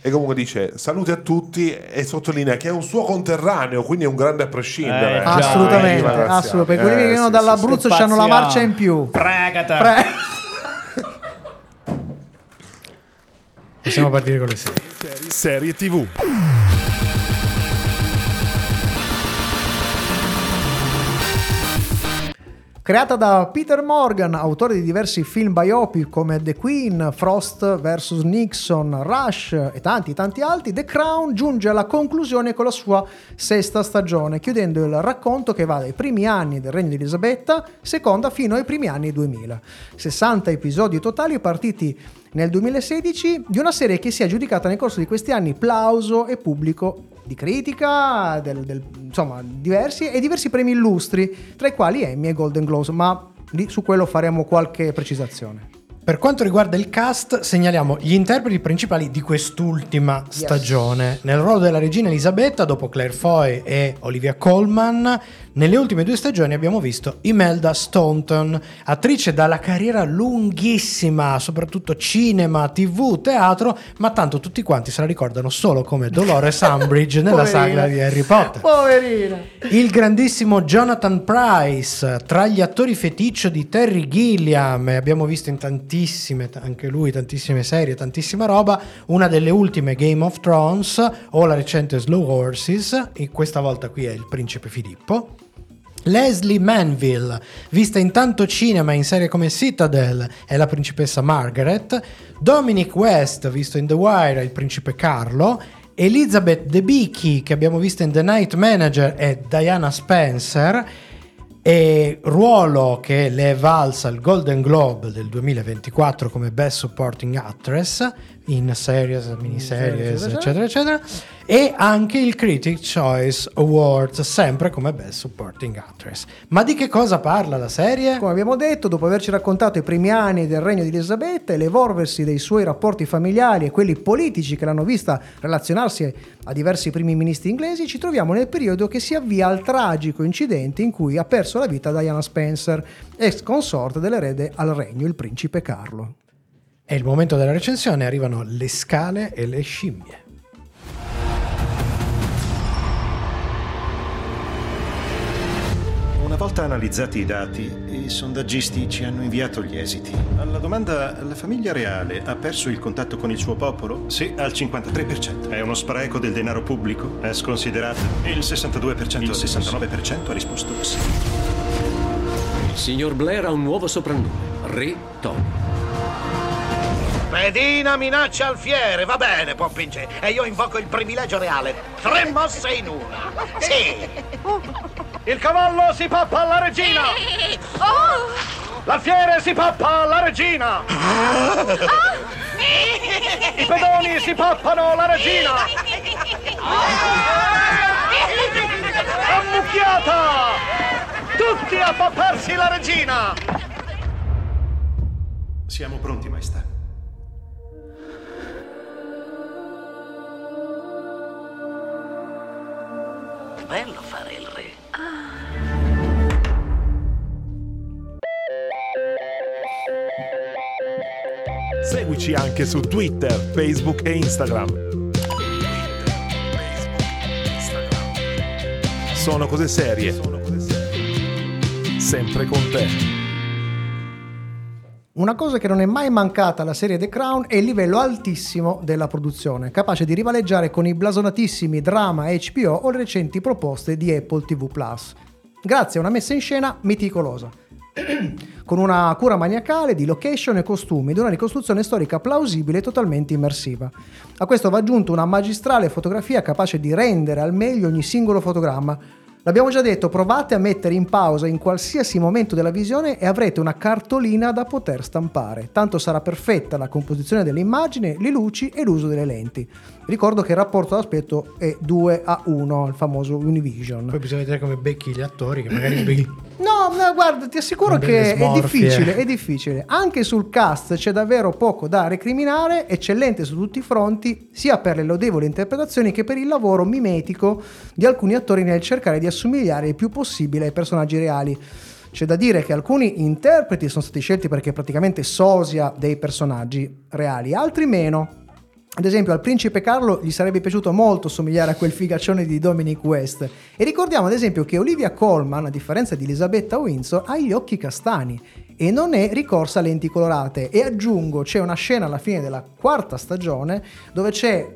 E comunque dice salute a tutti e sottolinea che è un suo conterraneo, quindi è un grande a prescindere. Eh, assolutamente, Graziani. assolutamente. Quelli che Eh, vengono sì, dall'Abruzzo sì, sì. hanno la marcia in più. Pregata. Pre- Possiamo partire con le serie. Serie TV. Creata da Peter Morgan, autore di diversi film biopic come The Queen, Frost vs. Nixon, Rush e tanti tanti altri, The Crown giunge alla conclusione con la sua sesta stagione, chiudendo il racconto che va dai primi anni del regno di Elisabetta II fino ai primi anni 2000. 60 episodi totali partiti nel 2016 di una serie che si è aggiudicata nel corso di questi anni plauso e pubblico di critica, del- del- insomma diversi e diversi premi illustri, tra i quali Emmy e Golden Globes, ma lì su quello faremo qualche precisazione. Per quanto riguarda il cast, segnaliamo gli interpreti principali di quest'ultima stagione. Nel ruolo della regina Elisabetta, dopo Claire Foy e Olivia Colman, nelle ultime due stagioni abbiamo visto Imelda Staunton, attrice dalla carriera lunghissima, soprattutto cinema, tv, teatro, ma tanto tutti quanti se la ricordano solo come Dolores Umbridge nella saga di Harry Potter. Poverina! Il grandissimo Jonathan Price, tra gli attori feticcio di Terry Gilliam, abbiamo visto in tantissime, anche lui, tantissime serie, tantissima roba, una delle ultime Game of Thrones o la recente Slow Horses, e questa volta qui è il principe Filippo. Leslie Manville, vista in tanto cinema in serie come Citadel, è la principessa Margaret. Dominic West, visto in The Wire, è il principe Carlo. Elizabeth Debicki, che abbiamo visto in The Night Manager, è Diana Spencer. E ruolo che le è valsa il Golden Globe del 2024 come Best Supporting Actress in series, miniseries, eccetera, eccetera, eccetera. E anche il Critic Choice Awards, sempre come Best Supporting Actress. Ma di che cosa parla la serie? Come abbiamo detto, dopo averci raccontato i primi anni del regno di Elisabetta e l'evolversi dei suoi rapporti familiari e quelli politici che l'hanno vista relazionarsi a diversi primi ministri inglesi, ci troviamo nel periodo che si avvia al tragico incidente in cui ha perso la vita Diana Spencer, ex consorte dell'erede al regno, il principe Carlo. È il momento della recensione, arrivano le scale e le scimmie. Una volta analizzati i dati, i sondaggisti ci hanno inviato gli esiti. Alla domanda la famiglia reale ha perso il contatto con il suo popolo? Sì, al 53%. È uno spreco del denaro pubblico? È sconsiderato? Il 62%. Il 69% ha risposto sì. Il signor Blair ha un nuovo soprannome, Re Tony. Pedina minaccia alfiere, va bene, Poppinge. E io invoco il privilegio reale. Tre mosse in una. Sì. Il cavallo si pappa alla regina! L'alfiere si pappa alla regina! I pedoni si pappano la regina! Ammucchiata! Tutti a papparsi la regina! Siamo pronti, maestà. Bello fare il re. Seguici anche su Twitter, Facebook e Instagram. Sono cose serie. Sempre con te. Una cosa che non è mai mancata alla serie The Crown è il livello altissimo della produzione, capace di rivaleggiare con i blasonatissimi drama HBO o le recenti proposte di Apple TV Plus, grazie a una messa in scena meticolosa, con una cura maniacale di location e costumi ed una ricostruzione storica plausibile e totalmente immersiva. A questo va aggiunto una magistrale fotografia capace di rendere al meglio ogni singolo fotogramma, L'abbiamo già detto, provate a mettere in pausa in qualsiasi momento della visione e avrete una cartolina da poter stampare. Tanto sarà perfetta la composizione dell'immagine, le luci e l'uso delle lenti. Ricordo che il rapporto d'aspetto è 2 a 1, il famoso Univision. Poi bisogna vedere come becchi gli attori, che magari becchi- No, no, guarda, ti assicuro che è difficile, è difficile. Anche sul cast c'è davvero poco da recriminare, eccellente su tutti i fronti, sia per le lodevoli interpretazioni che per il lavoro mimetico di alcuni attori nel cercare di assomigliare il più possibile ai personaggi reali. C'è da dire che alcuni interpreti sono stati scelti perché praticamente sosia dei personaggi reali, altri meno. Ad esempio, al principe Carlo gli sarebbe piaciuto molto somigliare a quel figaccione di Dominic West. E ricordiamo, ad esempio, che Olivia Colman, a differenza di Elisabetta Windsor, ha gli occhi castani e non è ricorsa a lenti colorate. E aggiungo, c'è una scena alla fine della quarta stagione dove c'è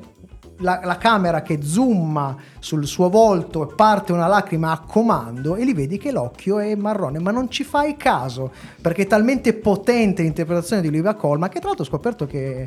la, la camera che zooma sul suo volto e parte una lacrima a comando e li vedi che l'occhio è marrone, ma non ci fai caso perché è talmente potente l'interpretazione di Olivia Colman che tra l'altro ho scoperto che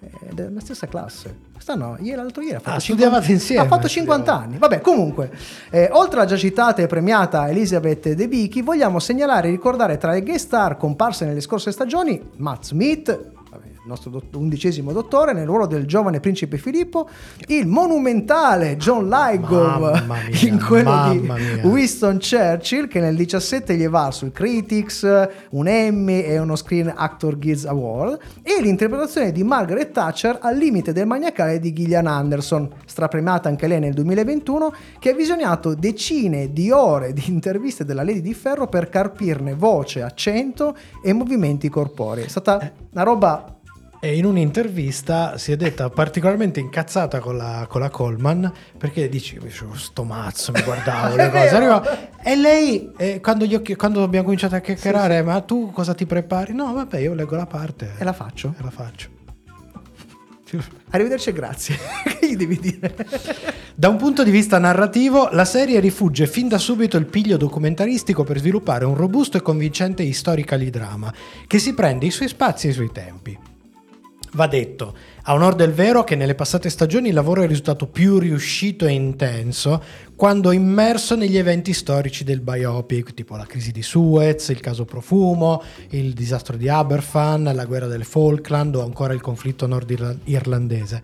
è della stessa classe. Quest'anno, ieri, l'altro ieri ha fatto, Ah, 50, studiavate insieme. ha fatto 50 anni. Vabbè, comunque, eh, oltre alla già citata e premiata Elizabeth De Vicky, vogliamo segnalare e ricordare tra le guest star comparse nelle scorse stagioni Matt Smith, vabbè, nostro dott- undicesimo dottore, nel ruolo del giovane principe Filippo, il monumentale John mia, in quello di mia. Winston Churchill, che nel 17 gli è valso il Critics, un Emmy e uno Screen Actor Guild Award, e l'interpretazione di Margaret Thatcher al limite del maniacale di Gillian Anderson, strapremiata anche lei nel 2021, che ha visionato decine di ore di interviste della Lady di Ferro per carpirne voce, accento e movimenti corporei. È stata una roba E in un'intervista si è detta particolarmente incazzata con la, con la Coleman perché dici "Oh, sto mazzo mi guardavo le cose. Arriva- e lei eh, quando, gli occhi- quando abbiamo cominciato a chiacchierare ma tu cosa ti prepari no vabbè io leggo la parte e la faccio. e la faccio Arrivederci e grazie. che gli devi dire? Da un punto di vista narrativo, la serie rifugge fin da subito il piglio documentaristico per sviluppare un robusto e convincente historical drama che si prende i suoi spazi e i suoi tempi. Va detto, a onor del vero, che nelle passate stagioni il lavoro è risultato più riuscito e intenso quando immerso negli eventi storici del biopic, tipo la crisi di Suez, il caso Profumo, il disastro di Aberfan, la guerra delle Falkland o ancora il conflitto nord-irlandese.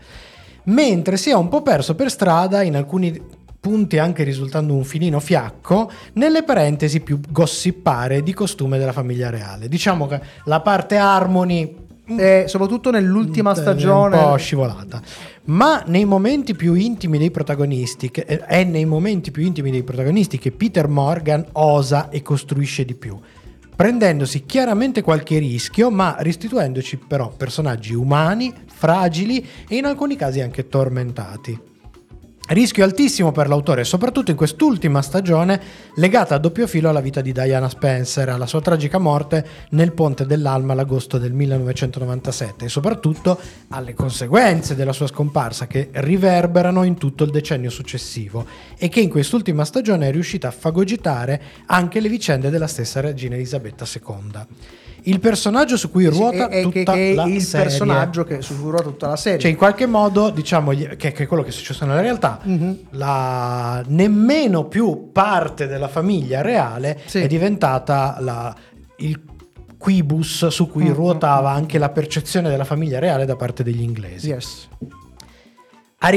Mentre si è un po' perso per strada in alcuni punti anche risultando un filino fiacco nelle parentesi più gossipare di costume della famiglia reale. Diciamo che la parte Harmony E soprattutto nell'ultima è stagione. un po' scivolata. Ma nei momenti più intimi dei protagonisti, che- eh, è nei momenti più intimi dei protagonisti che Peter Morgan osa e costruisce di più, prendendosi chiaramente qualche rischio, ma restituendoci però personaggi umani, fragili e in alcuni casi anche tormentati. Rischio altissimo per l'autore, soprattutto in quest'ultima stagione legata a doppio filo alla vita di Diana Spencer, alla sua tragica morte nel Ponte dell'Alma l'agosto del 1997 e soprattutto alle conseguenze della sua scomparsa che riverberano in tutto il decennio successivo e che in quest'ultima stagione è riuscita a fagocitare anche le vicende della stessa regina Elisabetta II. Il personaggio su cui ruota e che, tutta che è la il serie. personaggio che su cui ruota tutta la serie. Cioè, in qualche modo, diciamo, che, che è quello che è successo nella realtà, Mhm. la nemmeno più parte della famiglia reale Sì. è diventata la- il quibus su cui Mm, ruotava anche la percezione della famiglia reale da parte degli inglesi. Yes. A,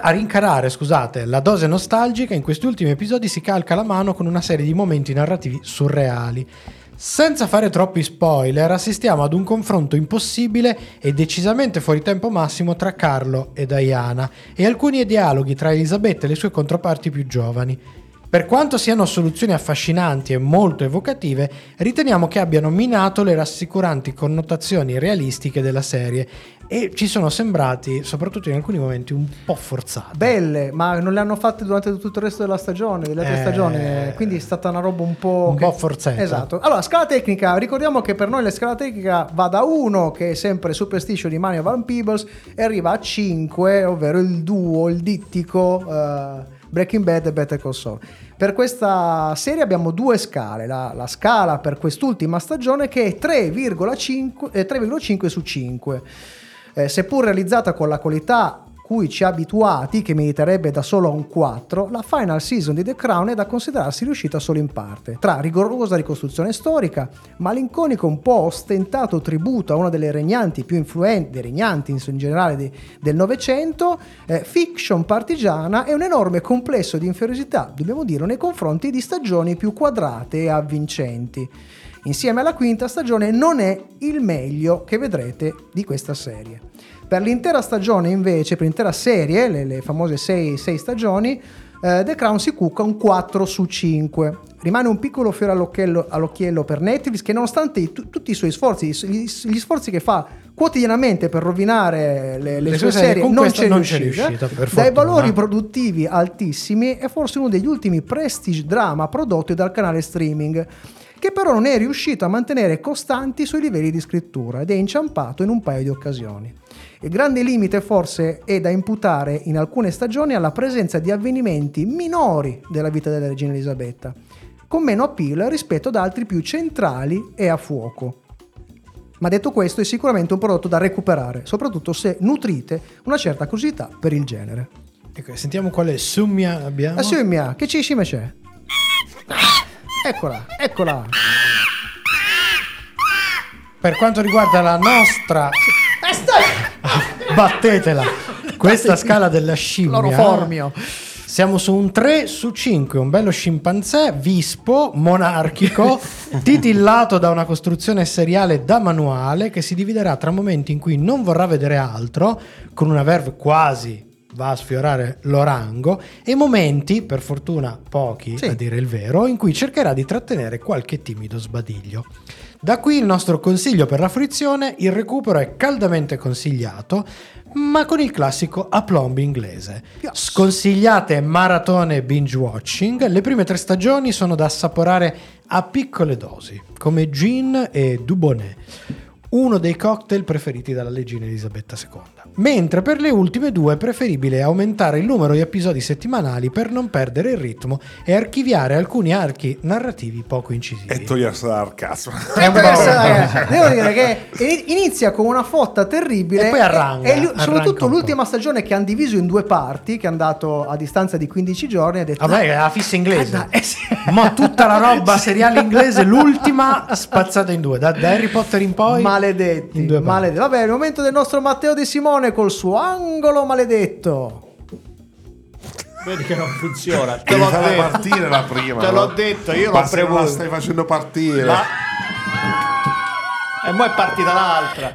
a rincarare scusate, la dose nostalgica, in questi ultimi episodi si calca la mano con una serie di momenti narrativi surreali. Senza fare troppi spoiler, assistiamo ad un confronto impossibile e decisamente fuori tempo massimo tra Carlo e Diana e alcuni dialoghi tra Elisabetta e le sue controparti più giovani. Per quanto siano soluzioni affascinanti e molto evocative, riteniamo che abbiano minato le rassicuranti connotazioni realistiche della serie e ci sono sembrati, soprattutto in alcuni momenti, un po' forzate. Belle, ma non le hanno fatte durante tutto il resto della stagione, delle altre Eh, stagioni, quindi è stata una roba un po'... un che- po' forzetta. Esatto. Allora, scala tecnica, ricordiamo che per noi la scala tecnica va da 1, che è sempre Superstition di Mario Van Peebles, e arriva a 5, ovvero il duo, il dittico eh, Breaking Bad e Better Call Saul. Per questa serie abbiamo due scale, la, la scala per quest'ultima stagione che è 3,5, eh, 3,5 su 5. Eh, seppur realizzata con la qualità cui ci ha abituati, che meriterebbe da solo un 4, la final season di The Crown è da considerarsi riuscita solo in parte. Tra rigorosa ricostruzione storica, malinconico un po' ostentato tributo a una delle regnanti più influenti, regnanti in generale di- del Novecento, eh, fiction partigiana e un enorme complesso di inferiosità, dobbiamo dire, nei confronti di stagioni più quadrate e avvincenti. Insieme alla quinta stagione non è il meglio che vedrete di questa serie. Per l'intera stagione invece, per l'intera serie, le, le famose 6 stagioni, eh, The Crown si cucca un 4 su 5. Rimane un piccolo fiore all'occhiello, all'occhiello per Netflix che nonostante tu- tutti i suoi sforzi, gli, gli sforzi che fa quotidianamente per rovinare le, le Le sue serie, non c'è non c'è riuscita, dai fortuna. valori produttivi altissimi è forse uno degli ultimi prestige drama prodotti dal canale streaming che però non è riuscito a mantenere costanti i suoi livelli di scrittura ed è inciampato in un paio di occasioni. Il grande limite forse è da imputare in alcune stagioni alla presenza di avvenimenti minori della vita della regina Elisabetta, con meno appeal rispetto ad altri più centrali e a fuoco. Ma detto questo è sicuramente un prodotto da recuperare, soprattutto se nutrite una certa curiosità per il genere. Ecco, sentiamo quale summia abbiamo. La Siumia, che cicime c'è? Eccola, eccola. Per quanto riguarda la nostra... Eh, stai! Battetela! Questa scala della scimmia... Cloroformio. Siamo su un 3 su 5, un bello scimpanzé, vispo, monarchico, titillato da una costruzione seriale da manuale che si dividerà tra momenti in cui non vorrà vedere altro, con una verve quasi va a sfiorare l'orango, e momenti, per fortuna pochi Sì. a dire il vero, in cui cercherà di trattenere qualche timido sbadiglio. Da qui il nostro consiglio per la fruizione, il recupero è caldamente consigliato, ma con il classico aplomb inglese. Sconsigliate maratone binge watching, le prime tre stagioni sono da assaporare a piccole dosi, come gin e Dubonnet, uno dei cocktail preferiti dalla regina Elisabetta II. Mentre per le ultime due è preferibile aumentare il numero di episodi settimanali per non perdere il ritmo e archiviare alcuni archi narrativi poco incisivi. E togliersi l'arcasmo. È un po'- Eh, Devo dire che in- inizia con una fotta terribile E poi arranca, e, e soprattutto l'ultima stagione che hanno diviso in due parti, che è andato a distanza di 15 giorni, ha detto Vabbè, è la fissa inglese. Eh, sì. Ma tutta la roba seriale inglese, l'ultima spazzata in due, da, da Harry Potter in poi. Maledetti, in maledetti. Vabbè, è il momento del nostro Matteo De Simone col suo angolo maledetto. Vedi che non funziona. Te Devi l'ho detto. partire la prima. Te l'ho detto, io Ma l'ho non la premuto. stai facendo partire. Ma- E poi è partita l'altra.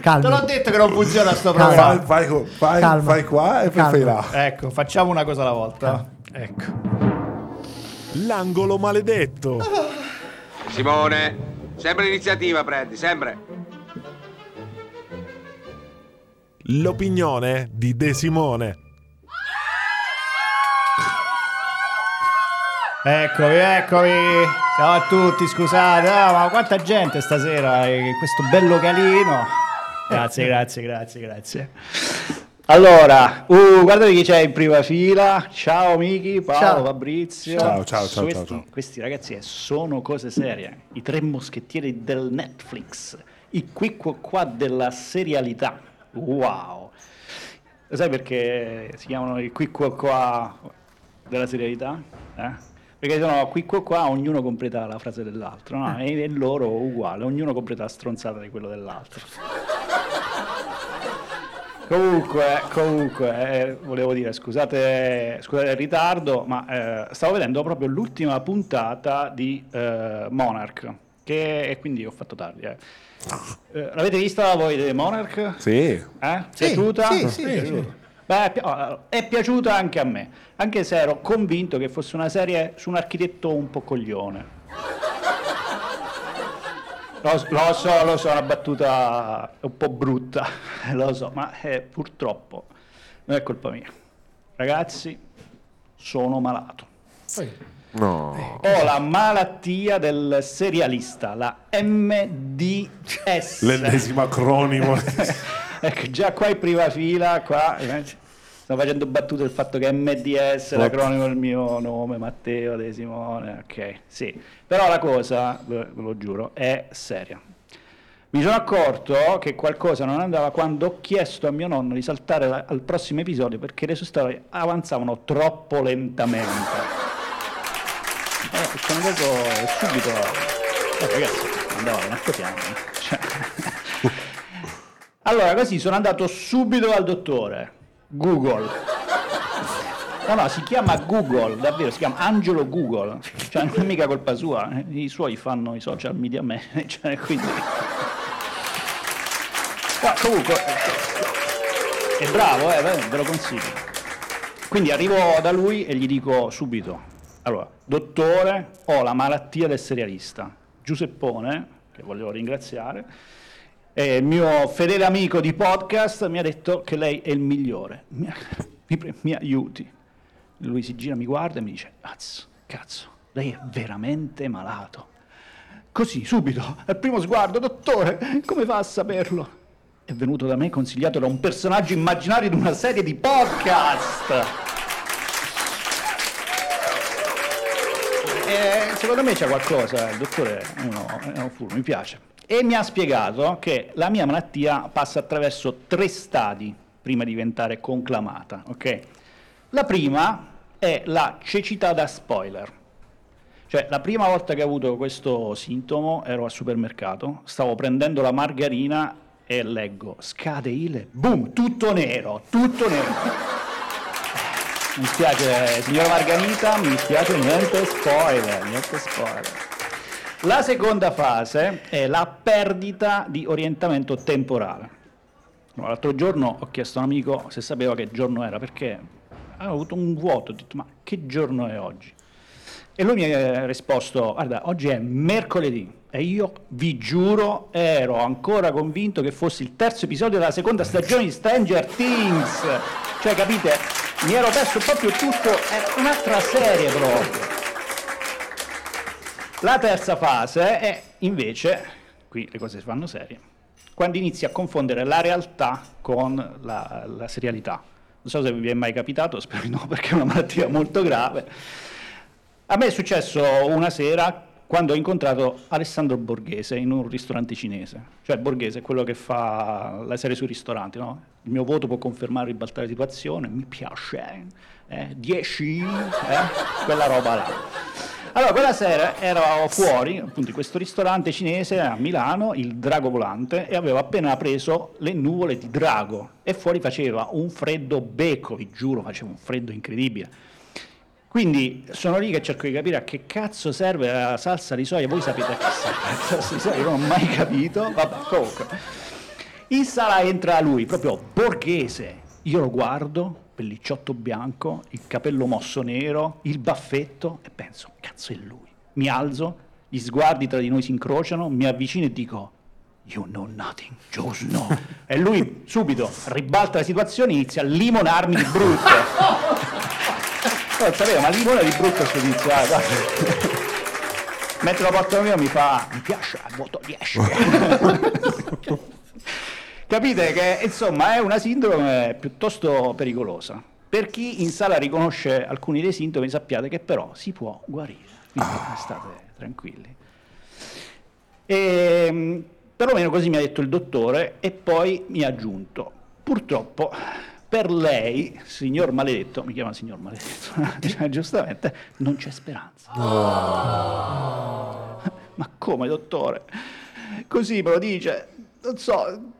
Calma. Te l'ho detto che non funziona sto Calma. Vai, programma. vai, vai- Calma. vai qua e poi Calma. fai là. Ecco, facciamo una cosa alla volta. Ecco. L'angolo maledetto. Simone, sempre iniziativa prendi, sempre. L'opinione di De Simone. Eccovi, eccovi. Ciao a tutti, scusate. Ah, ma quanta gente stasera in questo bel localino. Grazie, grazie, grazie, grazie. Allora, uh, guardate chi c'è in prima fila. Ciao Miki, Paolo, Ciao. Fabrizio. Ciao, ciao, ciao, Questi, ciao, questi ragazzi eh, sono cose serie. I tre moschettieri del Netflix. I qui qua della serialità. Wow. Lo sai perché si chiamano i qui qua qua della serialità? Eh? Perché sono qui qua qua, ognuno completa la frase dell'altro, no? E, e loro uguale, ognuno completa la stronzata di quello dell'altro. Comunque, comunque, eh, volevo dire, scusate, scusate il ritardo, ma eh, stavo vedendo proprio l'ultima puntata di eh, Monarch, che, e quindi ho fatto tardi. Eh. L'avete vista voi di Monarch? Sì. Eh? Sì, È piaciuta? sì, sì, È sì. piaciuta. Beh, è pi- allora, è piaciuta anche a me, anche se ero convinto che fosse una serie su un architetto un po' coglione. Lo, lo so, lo so, è una battuta un po' brutta, lo so, ma eh, purtroppo non è colpa mia. Ragazzi, sono malato. No. Ho la malattia del serialista, la MDS. L'ennesimo acronimo. Ecco, già qua in prima fila, qua eh, sto facendo battute del fatto che MDS è l'acronimo del mio nome, Matteo De Simone, ok, sì. Però la cosa, ve ve lo giuro, è seria. Mi sono accorto che qualcosa non andava quando ho chiesto a mio nonno di saltare la- al prossimo episodio perché le sue storie avanzavano troppo lentamente. Eh, sono andato subito. Eh, ragazzi, andavo un atto Cioè... Allora, così sono andato subito dal dottore. Google. No, no, si chiama Google, davvero, si chiama Angelo Google. Cioè, non è mica colpa sua, eh, i suoi fanno i social media manager, quindi... Ma comunque, è bravo, eh, ve lo consiglio. Quindi arrivo da lui e gli dico subito, allora, dottore, ho la malattia del serialista. Giuseppone, che voglio ringraziare, il mio fedele amico di podcast mi ha detto che lei è il migliore. Mi, mi mi aiuti. Lui si gira, mi guarda e mi dice: Cazzo, cazzo, lei è veramente malato. Così, subito, al primo sguardo, dottore, come fa a saperlo? È venuto da me consigliato da un personaggio immaginario di una serie di podcast. E secondo me c'è qualcosa, il dottore uno, è uno furbo, mi piace. E mi ha spiegato che la mia malattia passa attraverso tre stadi prima di diventare conclamata, ok? La prima è la cecità da spoiler. Cioè, la prima volta che ho avuto questo sintomo ero al supermercato, stavo prendendo la margarina e leggo scade il boom, tutto nero, tutto nero. Mi spiace, signora Margarita, mi spiace, niente spoiler, niente spoiler. La seconda fase è la perdita di orientamento temporale. L'altro giorno ho chiesto a un amico se sapeva che giorno era, perché avevo avuto un vuoto, ho detto ma che giorno è oggi? E lui mi ha risposto, guarda, oggi è mercoledì e io vi giuro ero ancora convinto che fosse il terzo episodio della seconda stagione di Stranger Things. Cioè, capite? Mi ero perso proprio tutto, era un'altra serie proprio. La terza fase è invece, qui le cose si fanno serie, quando inizi a confondere la realtà con la, la serialità. Non so se vi è mai capitato, spero di no, perché è una malattia molto grave. A me è successo una sera quando ho incontrato Alessandro Borghese in un ristorante cinese. Cioè Borghese è quello che fa la serie sui ristoranti, no? Il mio voto può confermare ribaltare la situazione, mi piace, eh? 10, eh? quella roba là. Allora, quella sera ero fuori, appunto, in questo ristorante cinese a Milano, il Drago Volante, e avevo appena preso le nuvole di drago. E fuori faceva un freddo becco, vi giuro, faceva un freddo incredibile. Quindi sono lì che cerco di capire a che cazzo serve la salsa di soia. Voi sapete a che serve la salsa di soia, io non ho mai capito. Vabbè, comunque. In sala entra lui, proprio borghese. Io lo guardo, pellicciotto bianco, il capello mosso nero, il baffetto, e penso, cazzo è lui. Mi alzo, gli sguardi tra di noi si incrociano, mi avvicino e dico, You know nothing, just no. E lui subito ribalta la situazione e inizia a limonarmi di brutto. Non sapevo, ma limone di brutto tizio, ah. Mentre lo portano via mi fa, mi piace, voto 10. Capite che insomma è una sindrome piuttosto pericolosa. Per chi in sala riconosce alcuni dei sintomi, sappiate che però si può guarire, quindi state tranquilli. E, perlomeno così mi ha detto il dottore e poi mi ha aggiunto, purtroppo per lei, signor maledetto, mi chiama signor maledetto, giustamente, non c'è speranza. Ma come, dottore? Così me lo dice, non so,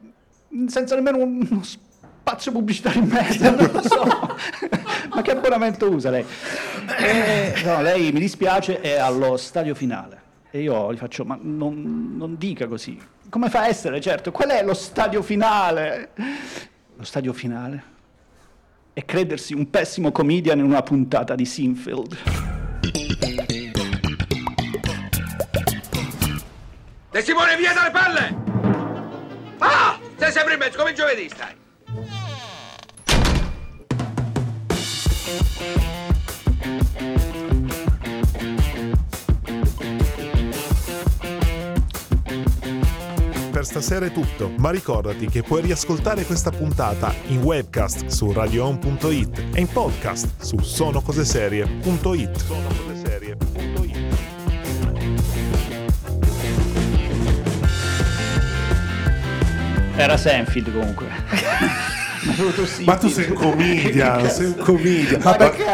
senza nemmeno uno spazio pubblicitario in mezzo, non lo so. Ma che abbonamento usa lei? E, no, lei mi dispiace, è allo stadio finale. E io gli faccio, ma non, non dica così. Come fa a essere, certo? Qual è lo stadio finale? Lo stadio finale? È credersi un pessimo comedian in una puntata di Sinfield. De Simone, via dalle palle! Ah! Sei sempre in mezzo, come il giovedì stai. Stasera è tutto, ma ricordati che puoi riascoltare questa puntata in webcast su radioon.it e in podcast su sonocoseserie.it. Era Senfield comunque. Ma tu sei un comedian, sei un comedian. Ma perché?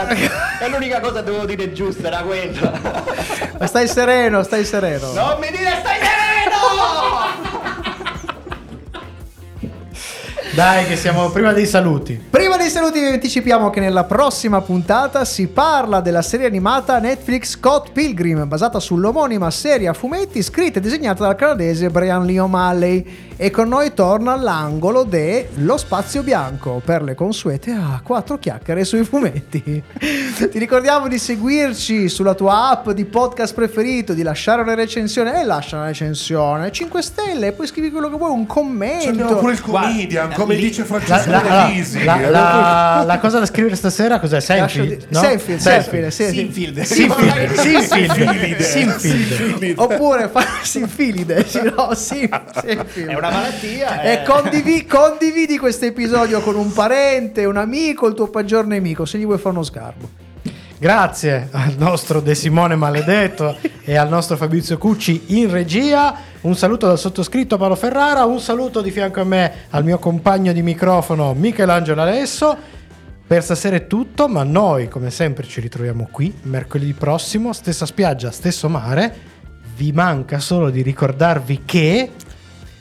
È l'unica cosa che dovevo dire giusta, era quella. Ma stai sereno, stai sereno. Non mi dire stai sereno! Dai, che siamo prima dei saluti. Prima dei saluti vi anticipiamo che nella prossima puntata si parla della serie animata Netflix Scott Pilgrim, basata sull'omonima serie a fumetti scritta e disegnata dal canadese Brian Lee O'Malley E con noi torna all'angolo dello spazio bianco per le consuete a quattro chiacchiere sui fumetti. Ti ricordiamo di seguirci sulla tua app di podcast preferito, di lasciare una recensione e lascia una recensione 5 stelle e poi scrivi quello che vuoi, un commento. Abbiamo pure il comedian, come dice La, Francesco la- la- Levisi. la- la- la cosa da scrivere stasera cos'è? Di- no? Sì, sì. Sinfield. Sinfield. Sinfield. Sinfield. Oppure fa Sinfilide, sì, no, sì. È una malattia. E eh. condivi- condividi questo episodio con un parente, un amico, il tuo peggior nemico, se gli vuoi fare uno sgarbo. Grazie al nostro De Simone Maledetto e al nostro Fabrizio Cucci in regia. Un saluto dal sottoscritto Paolo Ferrara. Un saluto di fianco a me al mio compagno di microfono Michelangelo Alesso. Per stasera è tutto, ma noi come sempre ci ritroviamo qui mercoledì prossimo, stessa spiaggia, stesso mare. Vi manca solo di ricordarvi che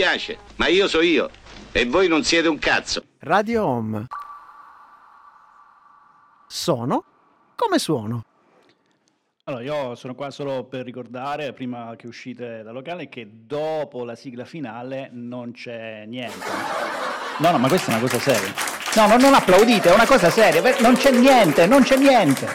Dispiace, ma io so io. E voi non siete un cazzo. Radio Home. Sono come suono. Allora, io sono qua solo per ricordare, prima che uscite dal locale, che dopo la sigla finale non c'è niente. No, no, ma questa è una cosa seria. No, no, non applaudite, è una cosa seria. Non c'è niente, non c'è niente.